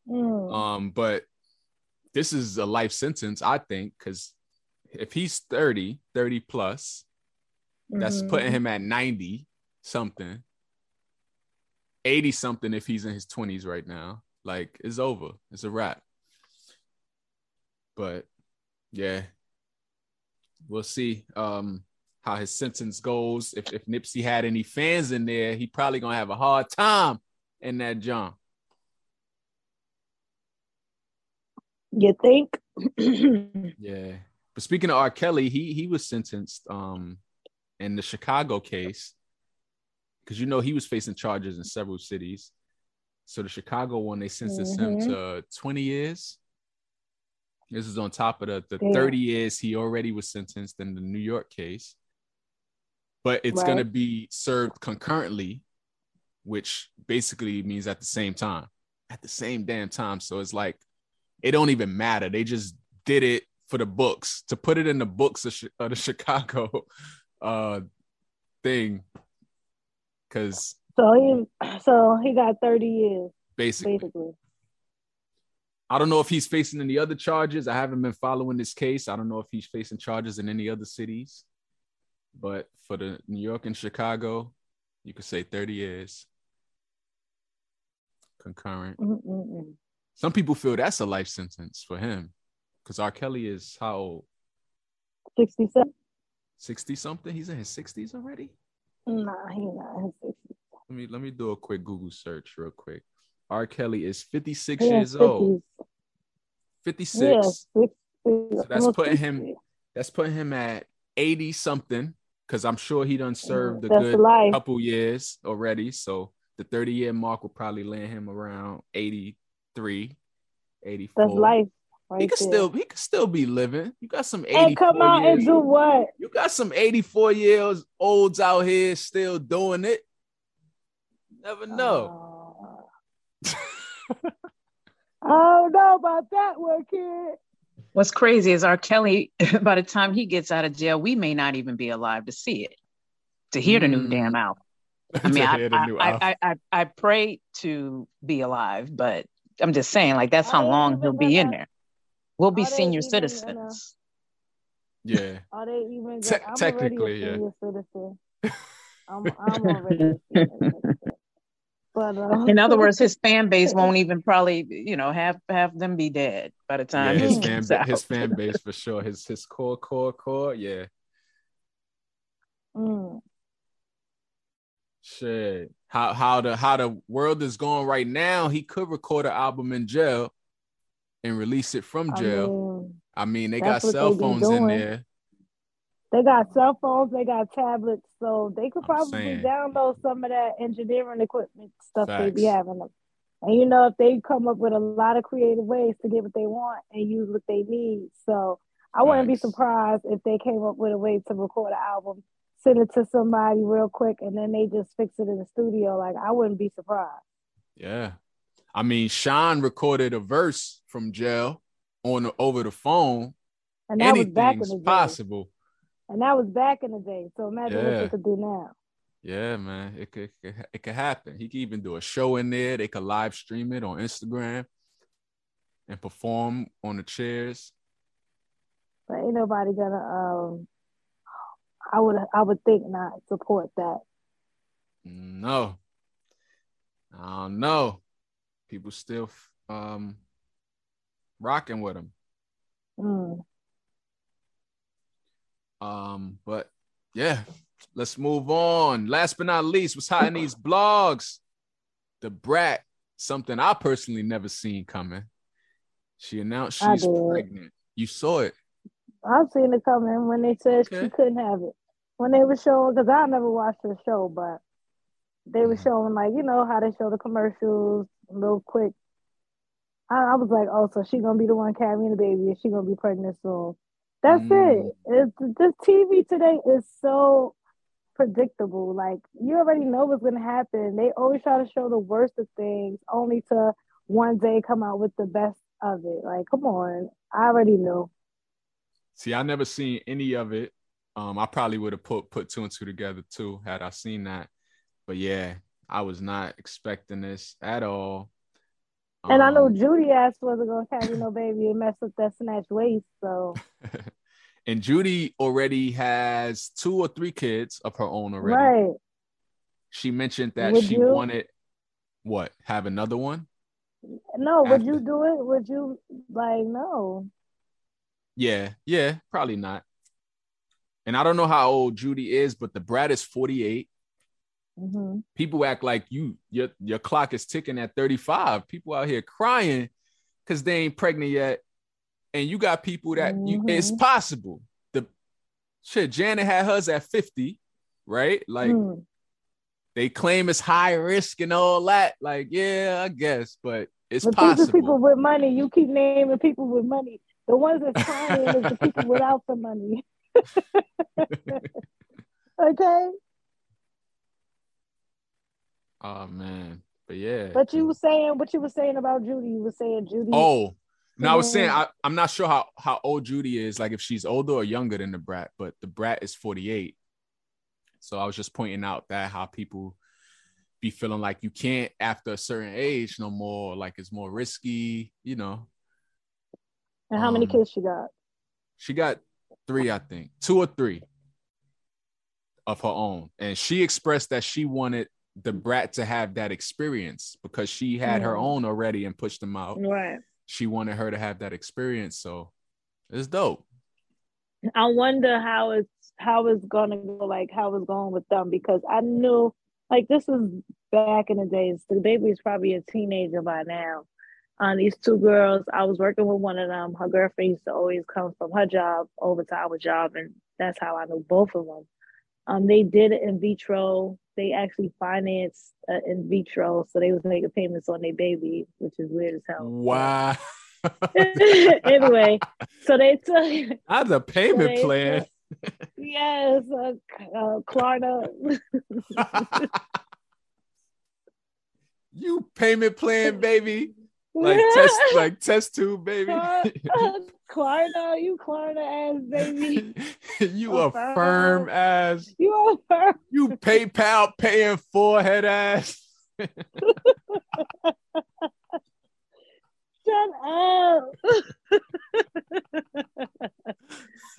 Speaker 3: Mm.
Speaker 1: Um, but this is a life sentence, I think, because if he's 30, 30 plus, that's
Speaker 3: Mhm.
Speaker 1: putting him at 90 something, 80 something if he's in his 20s right now. Like it's over. It's a wrap. But yeah, we'll see um how his sentence goes. If if Nipsey had any fans in there, he probably gonna have a hard time in that jump.
Speaker 3: You think? (clears throat)
Speaker 1: Yeah. But speaking of R. Kelly, he he was sentenced um in the Chicago case because you know he was facing charges in several cities. So the Chicago one, they sentenced him
Speaker 3: Mhm.
Speaker 1: to 20 years. This is on top of the, the
Speaker 3: Damn.
Speaker 1: 30 years he already was sentenced in the New York case. But it's
Speaker 3: Right.
Speaker 1: gonna be served concurrently, which basically means at the same time. At the same damn time. So it's like it don't even matter. They just did it for the books to put it in the books of, of the (laughs) Chicago uh thing. Cause
Speaker 3: so he, so he got thirty years
Speaker 1: basically,
Speaker 3: basically.
Speaker 1: I don't know if he's facing any other charges. I haven't been following this case. I don't know if he's facing charges in any other cities. But for the New York and Chicago, you could say 30 years concurrent.
Speaker 3: Mm-mm-mm.
Speaker 1: Some people feel that's a life sentence for him because R. Kelly is how old?
Speaker 3: Sixty-seven.
Speaker 1: 60 something? He's in his 60s already?
Speaker 3: Nah, he not. in his 60s.
Speaker 1: Let me let me do a quick Google search real quick. R. Kelly is 56
Speaker 3: He in
Speaker 1: years old. 56.
Speaker 3: Yeah, 60,
Speaker 1: So that's putting him That's putting him at 80 something. Cause I'm sure he done served a
Speaker 3: That's
Speaker 1: good
Speaker 3: life.
Speaker 1: couple years already. So the 30 year mark will probably land him around 83, 84.
Speaker 3: That's life Right
Speaker 1: he could
Speaker 3: there.
Speaker 1: still he could still be living. You got some 84
Speaker 3: and come out
Speaker 1: years.
Speaker 3: and do what?
Speaker 1: you got some 84 years olds out here still doing it. Never know.
Speaker 3: Uh, (laughs) I don't know about that one, kid.
Speaker 4: What's crazy is R. Kelly, (laughs) by the time he gets out of jail, we may not even be alive to see it, to hear the new
Speaker 1: Mm.
Speaker 4: damn album. (laughs) I mean, I, I, I. I, I, I pray to be alive, but I'm just saying, like, that's how long he'll be in there. We'll be senior
Speaker 3: even gonna-
Speaker 4: citizens.
Speaker 1: yeah.
Speaker 3: Are they even?
Speaker 1: Te-
Speaker 3: I'm
Speaker 1: technically, yeah.
Speaker 3: already a senior citizen. (laughs) I'm, I'm already a senior citizen. But uh,
Speaker 4: In other words, (laughs) his fan base won't even probably, you know, have have them be dead by the
Speaker 1: Yeah,
Speaker 4: time
Speaker 1: his
Speaker 4: he
Speaker 1: fan
Speaker 4: gets out.
Speaker 1: his (laughs) fan base for sure. His his core core core. Yeah.
Speaker 3: mm,
Speaker 1: Shit. How how the how the world is going right now, he could record an album in jail and release it from
Speaker 3: I
Speaker 1: jail.
Speaker 3: mean,
Speaker 1: I mean, they got
Speaker 3: that's what
Speaker 1: cell
Speaker 3: they
Speaker 1: phones in there.
Speaker 3: They got cell phones, they got tablets, so they could probably download some of that engineering equipment stuff they be having them. And you know, if they come up with a lot of creative ways to get what they want and use what they need, so I wouldn't be surprised if they came up with a way to record an album, send it to somebody real quick, and then they just fix it in the studio. Like I wouldn't be surprised.
Speaker 1: Yeah. I mean, Sean recorded a verse from jail on the, over the phone.
Speaker 3: And that was back in
Speaker 1: Anything's
Speaker 3: the day.
Speaker 1: possible.
Speaker 3: And that was back in the day. So imagine what
Speaker 1: Yeah.
Speaker 3: they could do now.
Speaker 1: Yeah, man. It could, it could it could happen. He could even do a show in there. They could live stream it on Instagram and perform on the chairs.
Speaker 3: But ain't nobody gonna um I would I would think not support that.
Speaker 1: No. I don't know. People still um rocking with him.
Speaker 3: Mm.
Speaker 1: Um, but yeah, let's move on. Last but not least, what's hot in these blogs? Da Brat, something I personally never seen coming. She announced she's pregnant. You saw it.
Speaker 3: I've seen it coming when they said
Speaker 1: Okay.
Speaker 3: she couldn't have it. When they were showing, because I never watched the show, but they were
Speaker 1: Mhm.
Speaker 3: showing like you know how they show the commercials real quick. I, I was like, oh, so she gonna be the one carrying the baby, and she gonna be pregnant soon. That's
Speaker 1: Mm.
Speaker 3: it. It's this TV today is so predictable. Like you already know what's gonna happen. They always try to show the worst of things, only to one day come out with the best of it. Like, come on, I already know.
Speaker 1: See, I never seen any of it. Um, I probably would have put put two and two together too had I seen that. But yeah, I was not expecting this at all.
Speaker 3: And I know
Speaker 1: Um,
Speaker 3: Judy ass wasn't gonna carry no baby and mess up that snatch waist. So (laughs)
Speaker 1: and Judy already has two or three kids of her own already.
Speaker 3: right,
Speaker 1: She mentioned that
Speaker 3: Would
Speaker 1: she
Speaker 3: you?
Speaker 1: wanted what? Have another one?
Speaker 3: no, would you do it? Would you like no?
Speaker 1: Yeah, yeah, probably not. And I don't know how old Judy is, but Da Brat is 48.
Speaker 3: Hmm
Speaker 1: People act like you your your clock is ticking at 35. People out here crying because they ain't pregnant yet. And you got people that you it's
Speaker 3: Mhm.
Speaker 1: possible. The shit, Janet had hers at 50, right? Like
Speaker 3: Mm.
Speaker 1: they claim it's high risk and all that. Like, yeah, I guess, but it's
Speaker 3: But these are
Speaker 1: possible.
Speaker 3: people with money. You keep naming people with money. The ones that's crying is the people without the money. (laughs) (laughs) okay,
Speaker 1: Oh man. But yeah.
Speaker 3: but you were saying what you were saying about Judy. You were saying Judy.
Speaker 1: Oh, no, I was saying I, I'm not sure how, how old Judy is, like if she's older or younger than Da Brat, but Da Brat is 48. So I was just pointing out that how people be feeling like you can't after a certain age no more, like it's more risky, you know.
Speaker 3: and how many
Speaker 1: um,
Speaker 3: kids she got?
Speaker 1: She got three, I think, two or three of her own. And she expressed that she wanted Da Brat to have that experience because she had her
Speaker 3: Mm.
Speaker 1: own already and pushed them out.
Speaker 3: Right.
Speaker 1: She wanted her to have that experience. So it's dope.
Speaker 3: I wonder how it's how it's gonna go, like how it's going with them because I knew like this is back in the days. The baby is probably a teenager by now. Um, these two girls, I was working with one of them. Her girlfriend used to always come from her job over to our job, and that's how I knew both of them. Um, they did it in vitro. They actually financed uh, in vitro, so they was making payments on their baby, which is weird as hell.
Speaker 1: Wow. (laughs)
Speaker 3: anyway, so they (laughs) took
Speaker 1: That's a payment
Speaker 3: they
Speaker 1: plan.
Speaker 3: yes, uh, uh, Klarna. (laughs)
Speaker 1: you payment plan, baby. Like (laughs) test, like test tube, baby.
Speaker 3: Uh, Klarna, you Klarna ass baby. (laughs)
Speaker 1: you Affirm ass.
Speaker 3: You are firm.
Speaker 1: You PayPal paying forehead ass. (laughs)
Speaker 3: Shut up.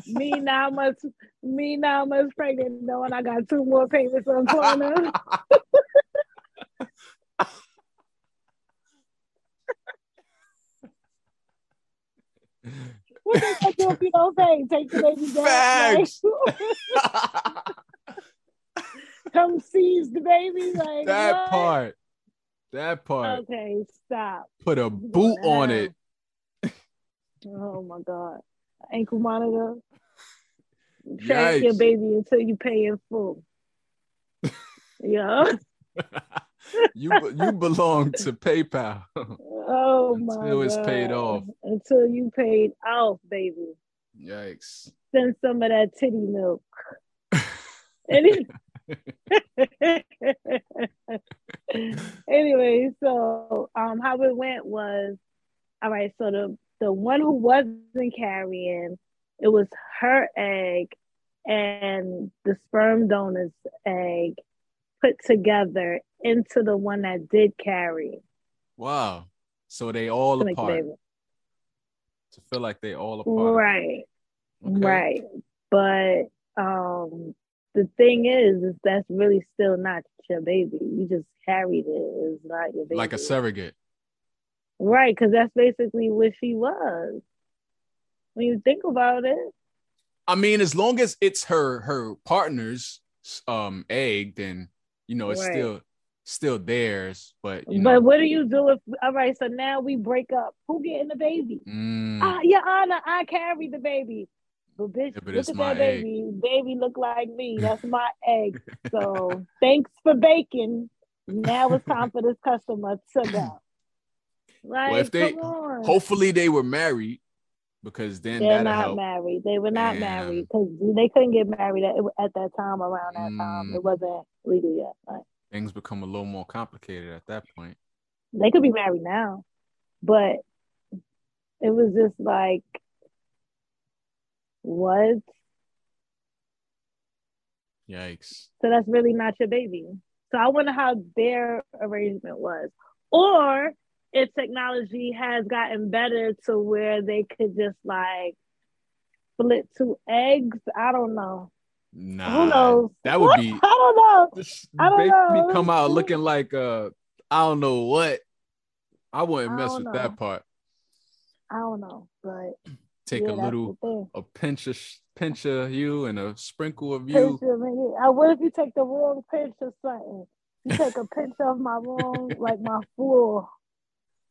Speaker 3: me now much me now much pregnant knowing I got two more payments on Klarna. What gonna do you pay? Take the baby down. Like, (laughs) come seize the baby. Like
Speaker 1: that
Speaker 3: what?
Speaker 1: part. That part.
Speaker 3: Okay, stop.
Speaker 1: Put a boot on it. (laughs)
Speaker 3: Oh my god. Ankle monitor. Track your baby until you pay in full. (laughs) yeah.
Speaker 1: You you belong to PayPal. (laughs)
Speaker 3: Oh my
Speaker 1: Until it's paid off.
Speaker 3: Until you paid off, baby.
Speaker 1: Yikes.
Speaker 3: Send some of that titty milk. Any- (laughs) anyway, so um how it went was all right, so the the one who wasn't carrying, it was her egg and the sperm donor's egg put together into the one that did carry
Speaker 1: Wow. So they all
Speaker 3: to
Speaker 1: apart. To feel like they all apart.
Speaker 3: Right.
Speaker 1: Okay.
Speaker 3: Right. But um the thing is is that's really still not your baby. You just carried it. It's not your baby.
Speaker 1: Like a surrogate.
Speaker 3: Right, because that's basically what she was. When you think about it.
Speaker 1: I mean, as long as it's her her partner's um egg, then you know it's
Speaker 3: Right.
Speaker 1: still still theirs. But you know,
Speaker 3: But what do you do if all right, so now we break up. Who getting the baby?
Speaker 1: mm,
Speaker 3: Ah, your honor, I carry the baby. But bitch,
Speaker 1: Yeah, but
Speaker 3: look at
Speaker 1: my
Speaker 3: that
Speaker 1: egg.
Speaker 3: baby. Baby look like me. That's (laughs) my egg. So thanks for baking. Now it's time for this customer to go. (laughs) Like,
Speaker 1: if they-
Speaker 3: come on.
Speaker 1: hopefully they were married because then
Speaker 3: They're not
Speaker 1: help.
Speaker 3: married. They were not
Speaker 1: Damn.
Speaker 3: married because they couldn't get married at, at that time. Around that time,
Speaker 1: Mm.
Speaker 3: it wasn't legal yet. Like,
Speaker 1: Things become a little more complicated at that point.
Speaker 3: they could be married now, but it was just like, what?
Speaker 1: Yikes.
Speaker 3: So that's really not your baby. So I wonder how their arrangement was, or if technology has gotten better to where they could just like split two eggs. I don't know.
Speaker 1: Nah,
Speaker 3: Who knows?
Speaker 1: that would be (laughs)
Speaker 3: I don't know. I don't know.
Speaker 1: come out looking like uh I don't know what. I wouldn't mess
Speaker 3: don't
Speaker 1: with
Speaker 3: know.
Speaker 1: that part.
Speaker 3: I don't know, but
Speaker 1: Take
Speaker 3: yeah,
Speaker 1: a little a pinch of pinch of you and a sprinkle of you.
Speaker 3: Pinch of. Uh, what if you take the wrong pinch of something? You take a pinch of my wrong, like my full.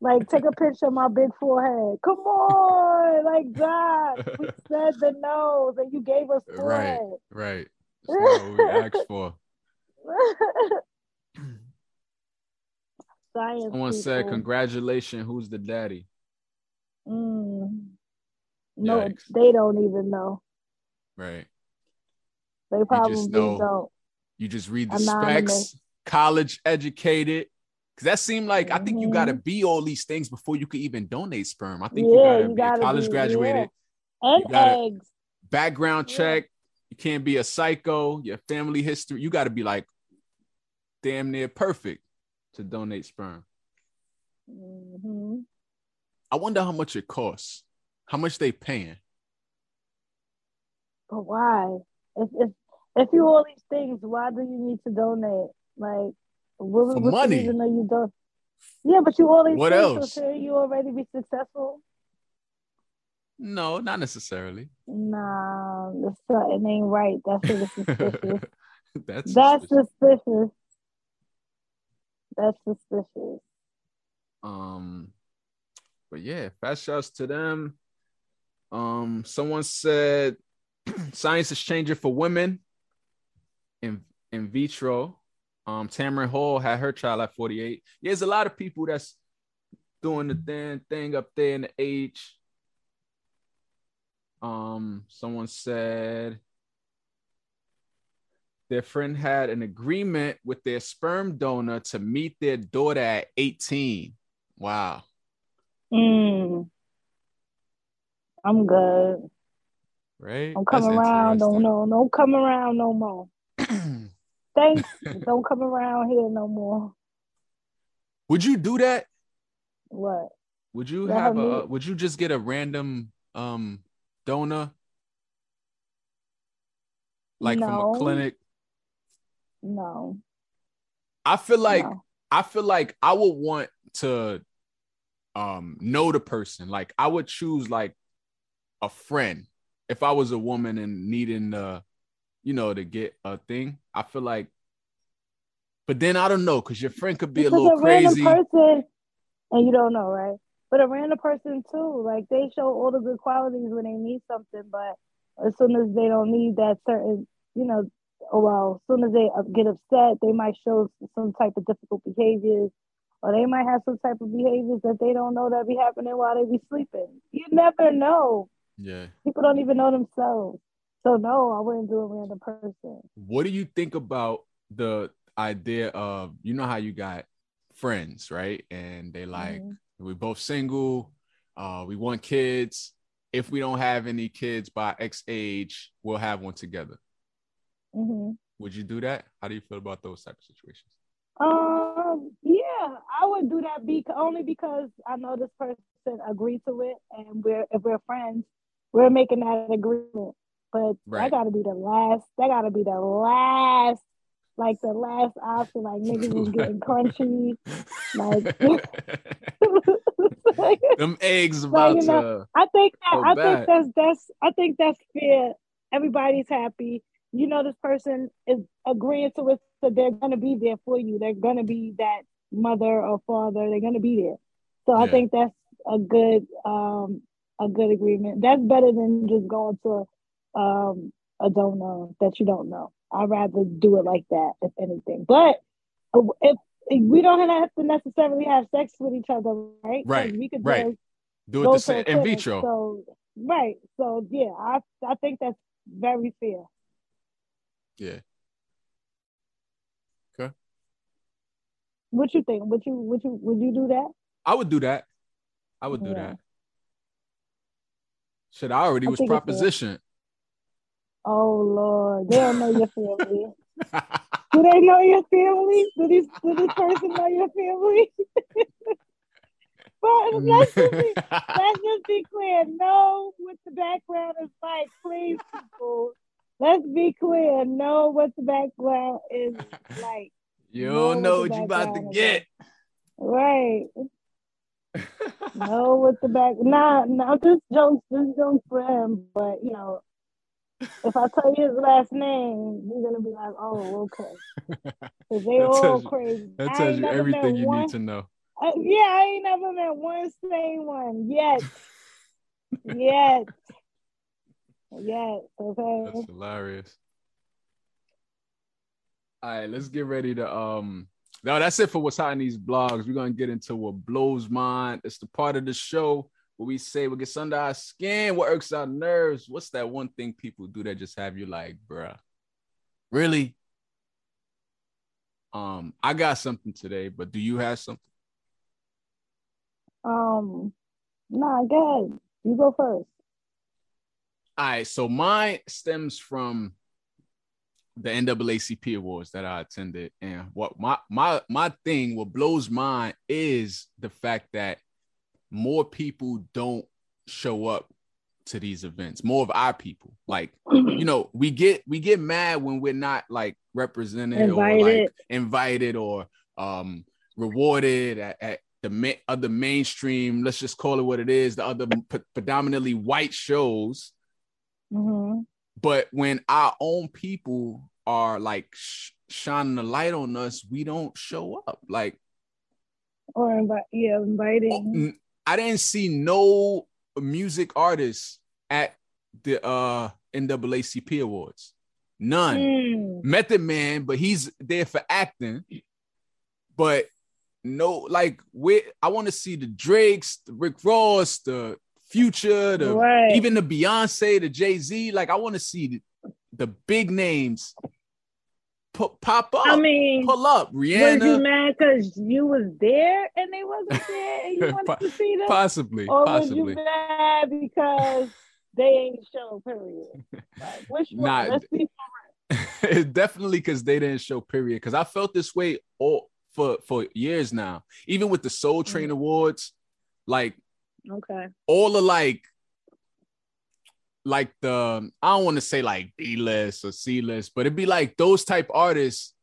Speaker 3: Like take a picture of my big forehead. Come on, like that. (laughs) We said the nose, and you gave us
Speaker 1: Right.
Speaker 3: forehead.
Speaker 1: Right. (laughs) That's not what we asked for. (laughs)
Speaker 3: Science.
Speaker 1: Someone said. Congratulations, who's the daddy?
Speaker 3: Mm. No,
Speaker 1: Yikes.
Speaker 3: they don't even know.
Speaker 1: Right.
Speaker 3: They probably
Speaker 1: know
Speaker 3: don't.
Speaker 1: You just read the
Speaker 3: Anonymous.
Speaker 1: specs, college educated. Cause that seemed like I think you gotta be all these things before you could even donate sperm. I think
Speaker 3: Yeah,
Speaker 1: you gotta
Speaker 3: you
Speaker 1: be
Speaker 3: gotta
Speaker 1: college
Speaker 3: be-
Speaker 1: graduated,
Speaker 3: And eggs.
Speaker 1: background
Speaker 3: Yeah.
Speaker 1: check. You can't be a psycho, your family history. You gotta be like damn near perfect to donate sperm.
Speaker 3: hmm
Speaker 1: I wonder how much it costs. How much they paying?
Speaker 3: But why? If if if you all these things, why do you need to donate? Like, what,
Speaker 1: For money.
Speaker 3: That you don't? Yeah, but you these
Speaker 1: What else?
Speaker 3: you already be successful?
Speaker 1: No, not necessarily.
Speaker 3: Nah, the something ain't right. That shit suspicious. (laughs)
Speaker 1: That's
Speaker 3: That's
Speaker 1: suspicious.
Speaker 3: suspicious. That's suspicious.
Speaker 1: Um, but yeah, fast shouts to them. Um, someone said (clears throat) science is changing for women in in vitro. Um, Tamron Hall had her child at 48. Yeah, there's a lot of people that's doing the thing thing up there in the age. Um, someone said their friend had an agreement with their sperm donor to meet their daughter at 18. Wow.
Speaker 3: Mm. I'm good.
Speaker 1: Right?
Speaker 3: I'm coming
Speaker 1: That's
Speaker 3: around. Don't no, don't come around no more. (clears throat) Thanks. don't come around here no more.
Speaker 1: Would you do that?
Speaker 3: What?
Speaker 1: Would you
Speaker 3: Let
Speaker 1: have a
Speaker 3: meet-
Speaker 1: would you just get a random um donor like from a clinic?
Speaker 3: No.
Speaker 1: I feel like
Speaker 3: no.
Speaker 1: I feel like I would want to um know the person. Like I would choose like a friend if I was a woman and needing uh you know to get a thing. I feel like but then I don't know because your friend could be a
Speaker 3: Because
Speaker 1: little crazy.
Speaker 3: person, and you don't know, right? But a random person too, like they show all the good qualities when they need something, but as soon as they don't need that certain, you know, oh well, as soon as they uh, get upset, they might show some type of difficult behaviors, or they might have some type of behaviors that they don't know that be happening while they be sleeping. You never know.
Speaker 1: Yeah.
Speaker 3: People don't even know themselves. So no, I wouldn't do a random person.
Speaker 1: What do you think about the idea of you know how you got friends, right? And they like
Speaker 3: Mhm.
Speaker 1: we're both single, uh, we want kids. If we don't have any kids by X age, we'll have one together.
Speaker 3: hmm
Speaker 1: Would you do that? How do you feel about those type of situations?
Speaker 3: Um, yeah, I would do that be only because I know this person agreed to it, and we're if we're friends, we're making that agreement. But
Speaker 1: Right.
Speaker 3: that got to be the last. That got to be the last, like the last option. Like (laughs) niggas is getting crunchy. Like, (laughs) (laughs)
Speaker 1: Them eggs about
Speaker 3: you
Speaker 1: to
Speaker 3: I think that I
Speaker 1: back.
Speaker 3: think that's that's I think that's fair. Everybody's happy. You know, this person is agreeing to it, so they're gonna be there for you. They're gonna be that mother or father. They're gonna be there. So I
Speaker 1: Yeah.
Speaker 3: think that's a good um a good agreement. That's better than just going to um a know that you don't know. I'd rather do it like that, if anything. But if, if we don't have to necessarily have sex with each other, right?
Speaker 1: Right,
Speaker 3: We could
Speaker 1: right. do it the same in vitro.
Speaker 3: So right. So yeah, I I think that's very fair.
Speaker 1: yeah. Okay.
Speaker 3: What you think? Would you would you would you do that?
Speaker 1: I would do that. I would do
Speaker 3: Yeah.
Speaker 1: that. Shit, I already
Speaker 3: I
Speaker 1: was propositioned.
Speaker 3: Oh Lord, they don't know your family. (laughs) Do they know your family? Do this do this person know your family? (laughs) but let's just be let's just be clear. Know what the background is like, please, people. Let's be clear. Know what the background is like.
Speaker 1: you
Speaker 3: know
Speaker 1: don't know
Speaker 3: what
Speaker 1: what
Speaker 3: the
Speaker 1: you about to get.
Speaker 3: Right. (laughs) No, with the back. Nah, nah, this joke's just joke's for him. But you know, (laughs) if I tell you his last name, you're gonna be like, oh, okay. (laughs) They
Speaker 1: That
Speaker 3: all
Speaker 1: tells you-
Speaker 3: crazy.
Speaker 1: That tells you everything you
Speaker 3: one,
Speaker 1: need to know.
Speaker 3: uh, yeah, I ain't never met one sane one yet. (laughs) yet. Yet. Okay.
Speaker 1: That's hilarious. All right, let's get ready to um no, that's it for what's hot in these blogs. We're gonna get into what blows mine. It's the part of the show where we say what gets under our skin, what irks our nerves. What's that one thing people do that just have you like, bruh? Really? Um, I got something today, but do you have something?
Speaker 3: Um. Nah, go ahead. You go first.
Speaker 1: All right, so mine stems from the NAACP awards that I attended, and what my my my thing, what blows mine is the fact that more people don't show up to these events. More of our people, like (clears throat) you know, we get we get mad when we're not like represented or like
Speaker 3: Invited.
Speaker 1: invited or um rewarded at, at the ma- other mainstream. Let's just call it what it is. The other p- predominantly white shows
Speaker 3: hmm
Speaker 1: but when our own people are like sh- shining the light on us we don't show up like
Speaker 3: Or invite, yeah, inviting.
Speaker 1: I didn't see no music artists at the uh naacp awards none
Speaker 3: Mm.
Speaker 1: method man but he's there for acting but no like where I want to see the Drakes, the Rick Ross, the Future, the
Speaker 3: Right.
Speaker 1: even the Beyonce, the Jay Z. Like I want to see the, the big names pu- pop up,
Speaker 3: I mean,
Speaker 1: pull up. Rihanna.
Speaker 3: was you mad because you was there and they wasn't (laughs) there and you wanted
Speaker 1: Po-
Speaker 3: to see them?
Speaker 1: possibly,
Speaker 3: or was you
Speaker 1: possibly.
Speaker 3: mad because (laughs) they ain't show period? Like, which one?
Speaker 1: Nah,
Speaker 3: Let's be (laughs)
Speaker 1: it's definitely because they didn't show period. Because I felt this way all for for years now. Even with the Soul Train
Speaker 3: Mm.
Speaker 1: Awards, like
Speaker 3: okay.
Speaker 1: all the like like the I don't want to say like B list or C list, but it'd be like those type artists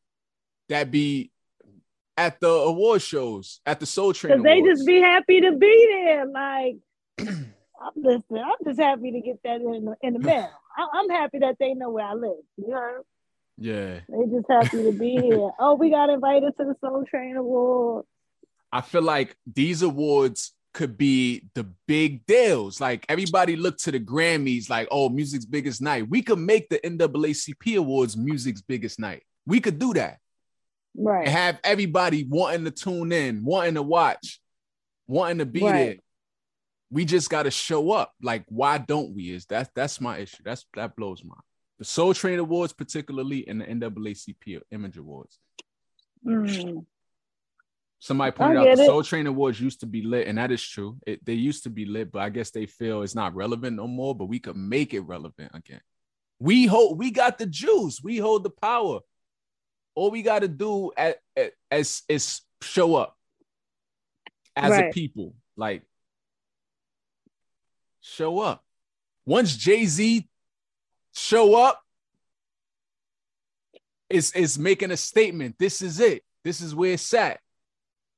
Speaker 1: that be at the award shows at the Soul Train
Speaker 3: they just be happy to be there. Like, (clears throat) I'm listening. I'm just happy to get that in the, in the (laughs) mail. I, I'm happy that they know where I live. You heard?
Speaker 1: yeah,
Speaker 3: They just happy to be here. (laughs) Oh, we got invited to the Soul Train Award.
Speaker 1: I feel like these awards could be the big deals. Like everybody look to the Grammys, like, oh, music's biggest night. We could make the NAACP awards music's biggest night. We could do that.
Speaker 3: Right.
Speaker 1: and have everybody wanting to tune in, wanting to watch, wanting to be
Speaker 3: Right.
Speaker 1: there. We just got to show up. Like, why don't we? Is that that's my issue? That's that blows my. The Soul Train Awards, particularly, and the NAACP Image Awards.
Speaker 3: Mm.
Speaker 1: Somebody pointed out the
Speaker 3: it.
Speaker 1: Soul Train Awards used to be lit, and that is true. It, they used to be lit, but I guess they feel it's not relevant no more. But we could make it relevant again. We hold. We got the juice. We hold the power. All we got to do at, at, as is show up as a people. Like show up. Once Jay Z show up, is is making a statement. This is it. This is where it's at.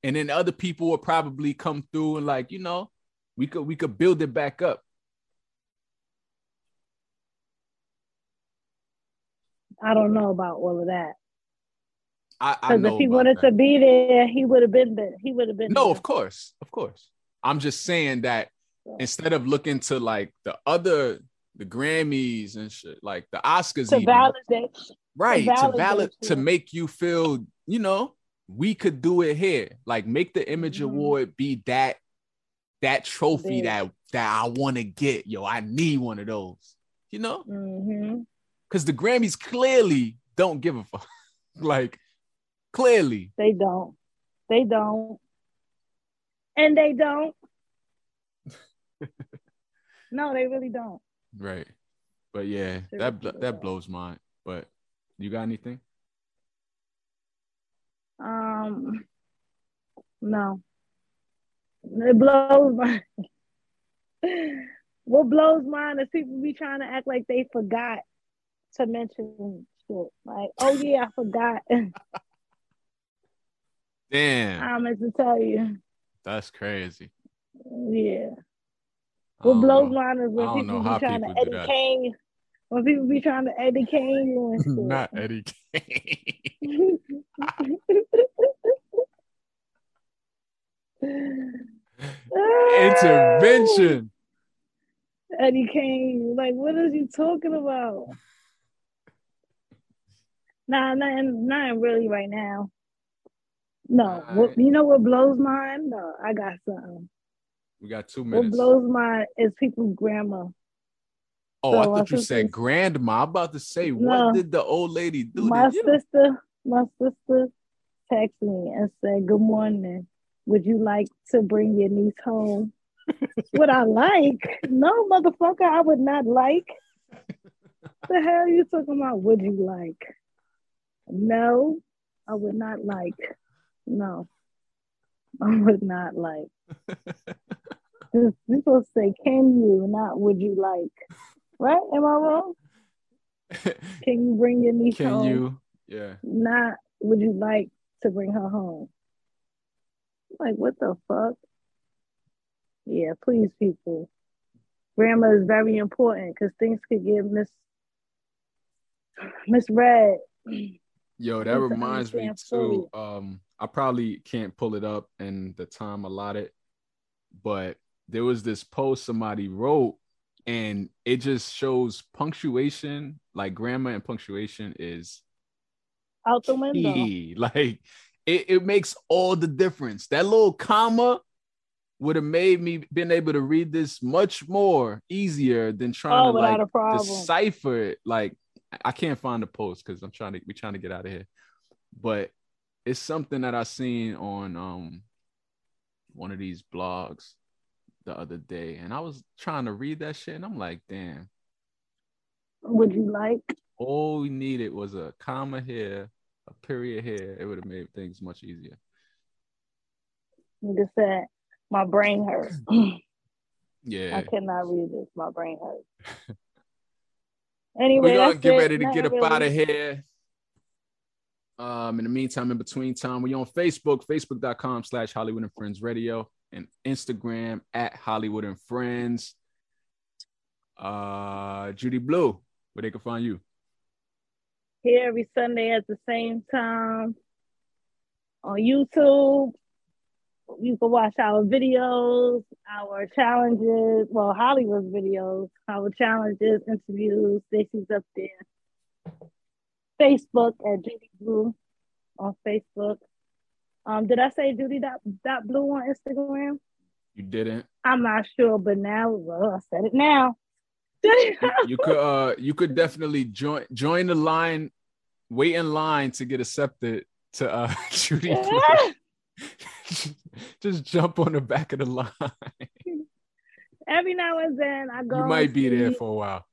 Speaker 1: And then other people will probably come through and like, you know, we could we could build it back up.
Speaker 3: I don't know about all of that.
Speaker 1: I, I
Speaker 3: Because if he wanted
Speaker 1: that.
Speaker 3: to be there, he would have been there. He would have been
Speaker 1: No,
Speaker 3: there.
Speaker 1: of course, of course. I'm just saying that instead of looking to like the other the Grammys and shit, like the Oscars,
Speaker 3: to
Speaker 1: even,
Speaker 3: validate.
Speaker 1: right? To
Speaker 3: validate
Speaker 1: valid to make you feel, you know, we could do it here. Like make the Image
Speaker 3: Mhm.
Speaker 1: Award be that that trophy
Speaker 3: Big.
Speaker 1: that that I want to get. Yo, I need one of those. You know, because the Grammys clearly don't give a (laughs) fuck. like clearly,
Speaker 3: They don't. They don't. And they don't. (laughs) no, they really don't.
Speaker 1: right? But yeah, that that
Speaker 3: yeah.
Speaker 1: blows mine. But you got anything?
Speaker 3: Um, no. It blows my. (laughs) what blows mine is people be trying to act like they forgot to mention shit. Like, oh yeah, I forgot. (laughs)
Speaker 1: Damn,
Speaker 3: I meant to tell you.
Speaker 1: that's crazy.
Speaker 3: Yeah. What blows
Speaker 1: know.
Speaker 3: mine is when people be trying
Speaker 1: people
Speaker 3: to
Speaker 1: do that.
Speaker 3: Eddie Kane. When people be trying to Eddie Kane you and shit. (laughs)
Speaker 1: Not Eddie Kane. (laughs) Intervention.
Speaker 3: Eddie Kane, like, what is are you talking about? Nah, nothing, nothing really right now. No, what, you know what blows mine? No, I got something.
Speaker 1: We got two minutes.
Speaker 3: What blows mine is people's grandma.
Speaker 1: Oh, I
Speaker 3: so my
Speaker 1: thought uh, you said grandma. I'm about to say,
Speaker 3: No.
Speaker 1: what did the old lady do
Speaker 3: my
Speaker 1: to you?
Speaker 3: sister, my sister texted me and said, "Good morning. Would you like to bring your niece home?" (laughs) would I like? No, motherfucker, I would not like. (laughs) the hell you talking about? Would you like? No, I would not like. No, I would not like. You're supposed to say, "Can you?" Not "Would you like?" (laughs) Right? Am I wrong? (laughs) Can you bring your niece
Speaker 1: Can
Speaker 3: home?
Speaker 1: you? Yeah.
Speaker 3: not would you like to bring her home? Like what the fuck? Yeah, please, people. Grammar is very important because things could get mis misread.
Speaker 1: Yo, that reminds me too. Um, I probably can't pull it up in the time allotted, but there was this post somebody wrote, and it just shows punctuation, like grammar and punctuation is
Speaker 3: Out the window.
Speaker 1: key. (laughs) Like it, it makes all the difference. That little comma would have made me been able to read this much more easier than trying
Speaker 3: Oh,
Speaker 1: to like decipher it. Like I can't find the post because I'm trying to we trying to get out of here. But it's something that I seen on um one of these blogs the other day, and I was trying to read that shit, and I'm like, damn,
Speaker 3: Would you like?
Speaker 1: all we needed was a comma here, a period here. It would have made things much easier.
Speaker 3: You just said my brain hurts. (clears throat)
Speaker 1: Yeah.
Speaker 3: I cannot read this. My brain hurts. (laughs) Anyway,
Speaker 1: We're gonna get
Speaker 3: it.
Speaker 1: ready to
Speaker 3: Not
Speaker 1: get up
Speaker 3: really.
Speaker 1: out of here. Um, in the meantime, in between time, we're on Facebook, facebook.com slash Holliewood and Friends Radio, and Instagram at Holliewood and Friends. Uh Judy Blu, where they can find you.
Speaker 3: Here every Sunday at the same time on YouTube. You can watch our videos, our challenges, well, Holliewood's videos, our challenges, interviews. Stacey's up there. Facebook at Judy Blu on Facebook. Um, did I say Judy dot, dot Blu on Instagram?
Speaker 1: You didn't.
Speaker 3: I'm not sure, but now well, I said it now.
Speaker 1: You could uh you could definitely join join the line, wait in line to get accepted to uh (laughs) Judy. (laughs) Just jump on the back of the line.
Speaker 3: Every now and then I go.
Speaker 1: You might be there for a while.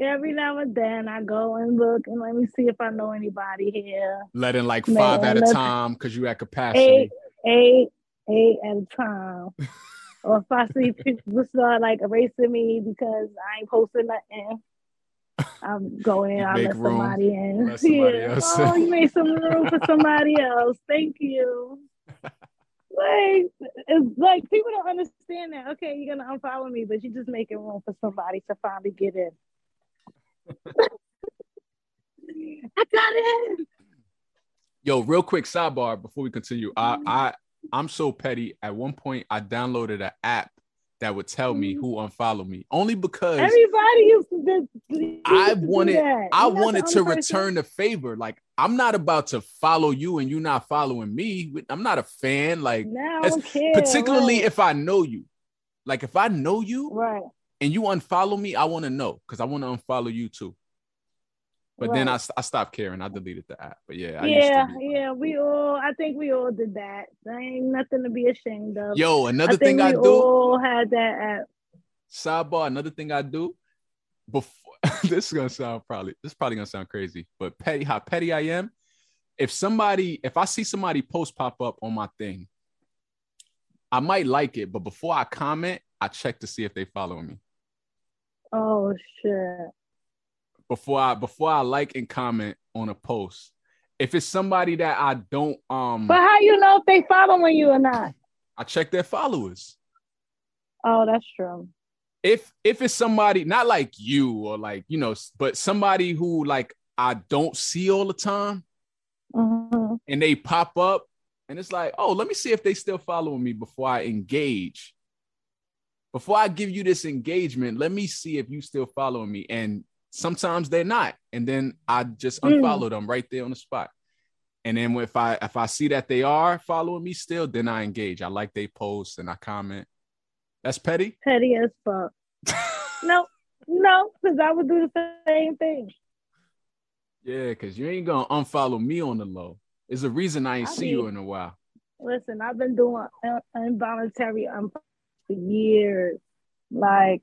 Speaker 3: Every now and then I go and look and let me see if I know anybody here.
Speaker 1: Let in like
Speaker 3: Man,
Speaker 1: five at a time because you at capacity.
Speaker 3: Eight, eight, eight at a time. (laughs) or if I see people start like erasing me because I ain't posting nothing, I'm going. I let
Speaker 1: room,
Speaker 3: somebody in.
Speaker 1: let somebody
Speaker 3: Yeah. Oh, you made some room for somebody (laughs) else. Thank you. Like it's like people don't understand that. Okay, you're gonna unfollow me, but you're just making room for somebody to finally get in. (laughs) I got in.
Speaker 1: Yo, real quick sidebar before we continue. I. I I'm so petty. At one point, I downloaded an app that would tell me who unfollowed me, only because
Speaker 3: Everybody used to do.
Speaker 1: I wanted. I
Speaker 3: You're
Speaker 1: wanted to
Speaker 3: person.
Speaker 1: return the favor. Like I'm not about to follow you and you not following me. I'm not a fan. Like
Speaker 3: Now I
Speaker 1: as-
Speaker 3: don't care.
Speaker 1: particularly
Speaker 3: right.
Speaker 1: if I know you. Like if I know you
Speaker 3: right.
Speaker 1: And you unfollow me, I want to know because I want to unfollow you too. But then I, I stopped caring. I deleted the app. But yeah, I
Speaker 3: yeah, yeah, we all. I think we all did that. There ain't nothing to be ashamed of.
Speaker 1: Yo,
Speaker 3: I
Speaker 1: another
Speaker 3: think
Speaker 1: thing I do.
Speaker 3: all had that app.
Speaker 1: sidebar another thing i do before (laughs) this is gonna sound probably this is probably gonna sound crazy but petty how petty i am if somebody if i see somebody post pop up on my thing i might like it but before i comment i check to see if they follow me
Speaker 3: Oh shit.
Speaker 1: before i before i like and comment on a post if it's somebody that i don't um
Speaker 3: But how you know if they following you or not?
Speaker 1: i check their followers
Speaker 3: Oh, that's true.
Speaker 1: if if it's somebody not like you or like you know but somebody who like i don't see all the time
Speaker 3: Mhm.
Speaker 1: and they pop up and it's like, oh, let me see if they still following me before I engage. Before I give you this engagement, let me see if you still following me. And sometimes they're not. And then I just
Speaker 3: Mm.
Speaker 1: unfollow them right there on the spot. And then if I if I see that they are following me still, then I engage. I like they post and I comment. That's petty.
Speaker 3: Petty as fuck. (laughs) No, no, because I would do the same thing.
Speaker 1: Yeah, because you ain't gonna unfollow me on the low. There's a reason I ain't
Speaker 3: I
Speaker 1: see you in a while.
Speaker 3: Listen, I've been doing in- involuntary unfollow for years. Like,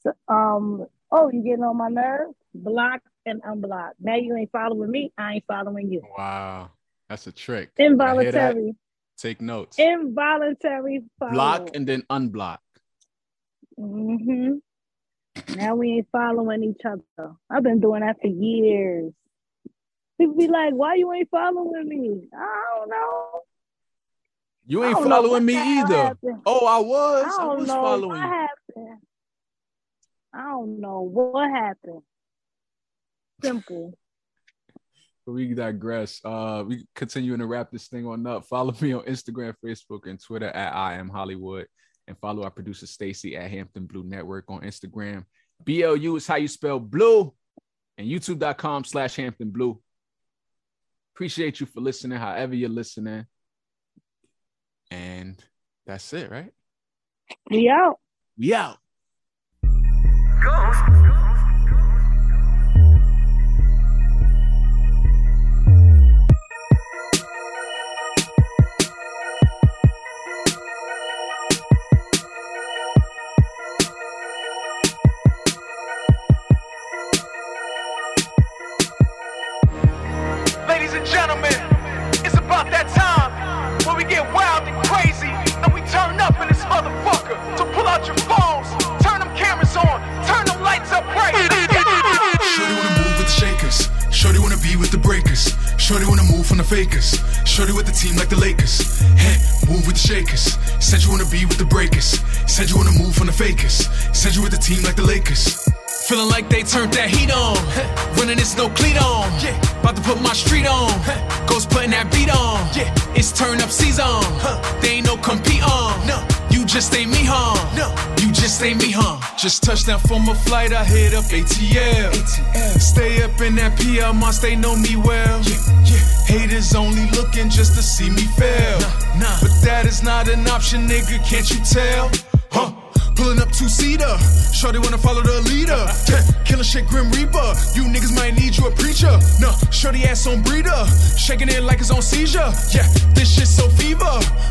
Speaker 3: so, um, oh, you getting on my nerves? Block and unblock. Now you ain't following me. I ain't following you.
Speaker 1: Wow. That's a trick. I hear that?
Speaker 3: Involuntary,
Speaker 1: Take notes.
Speaker 3: involuntary follow.
Speaker 1: block and then unblock.
Speaker 3: hmm Now we ain't following each other. I've been doing that for years. People be like, "Why you ain't following me?" I don't know.
Speaker 1: You ain't following me either.
Speaker 3: happened.
Speaker 1: Oh, I was.
Speaker 3: I
Speaker 1: I, was following you.
Speaker 3: happened. I don't know what happened. Simple.
Speaker 1: But we digress. Uh, we continuing to wrap this thing on up. Follow me on Instagram, Facebook, and Twitter at I am Holliewood, and follow our producer Stacy at Hampton Blue Network on Instagram. BLU is how you spell blue, and YouTube.com slash Hampton Blue.
Speaker 5: Appreciate you for listening, however you're listening. And that's it, right?
Speaker 3: We out.
Speaker 5: We out.
Speaker 6: Ladies
Speaker 7: Feeling like they turned that heat on. Running this no cleat on. About to put my street on. Ghost putting that beat on. It's turn up season. They ain't no compete on. No. You just ain't me, huh? You just ain't me, huh?
Speaker 1: Just touched down from a flight, I hit up ATL. Stay up in that PL, must they know me well. Yeah, yeah. Haters only looking just to see me fail. nah But that is not an option, nigga, can't you tell? Huh? Pulling up two seater, Shorty wanna follow the leader. Killing shit, Grim Reaper. You niggas might need you a preacher. No, Shorty ass on breeder, shaking it like it's on seizure. Yeah, this shit so fever.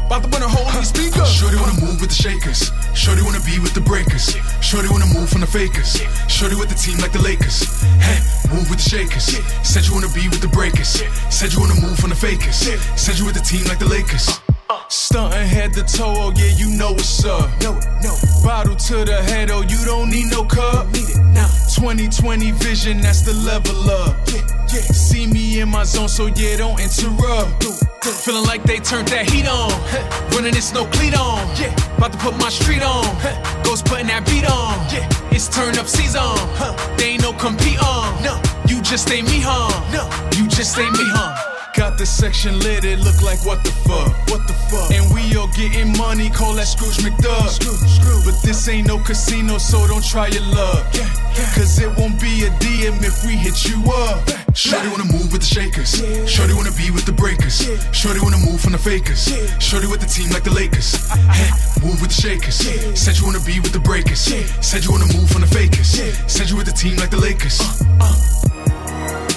Speaker 1: About to put a hole in the speaker. Shorty wanna move with the shakers. Shorty wanna be with the breakers. Shorty wanna move from the fakers. Shorty with the team like the Lakers. Hey, move with the shakers. Said you wanna be with the breakers. Said you wanna move from the fakers. Said you with the team like the Lakers. Stunting head to toe, oh yeah, you know what's up. No, no. Bottle to the head, oh you don't need no cup. Need it now. 2020 vision, that's the level up. Yeah, yeah. See me in my zone, so yeah, don't interrupt.
Speaker 7: Feeling like they turned that heat on. Running this no cleat on. Yeah. About to put my street on. Ghost putting that beat on. Yeah. It's turn up season. Huh. They ain't no compete on. No. You just ain't me, huh? You just ain't me, huh?
Speaker 1: Got the section lit, it look like what the fuck? What the fuck? And we all getting money, call that Scrooge McDuck. But this ain't no casino, so don't try your luck. Cause it won't be a DM if we hit you up. Shorty wanna move with the shakers. Shorty wanna be with the breakers. Shorty wanna move from the fakers. Shorty with the team like the Lakers. Hey, move with the shakers. Said you wanna be with the breakers. Said you wanna move from the fakers. Said you with the team like the Lakers. Hey,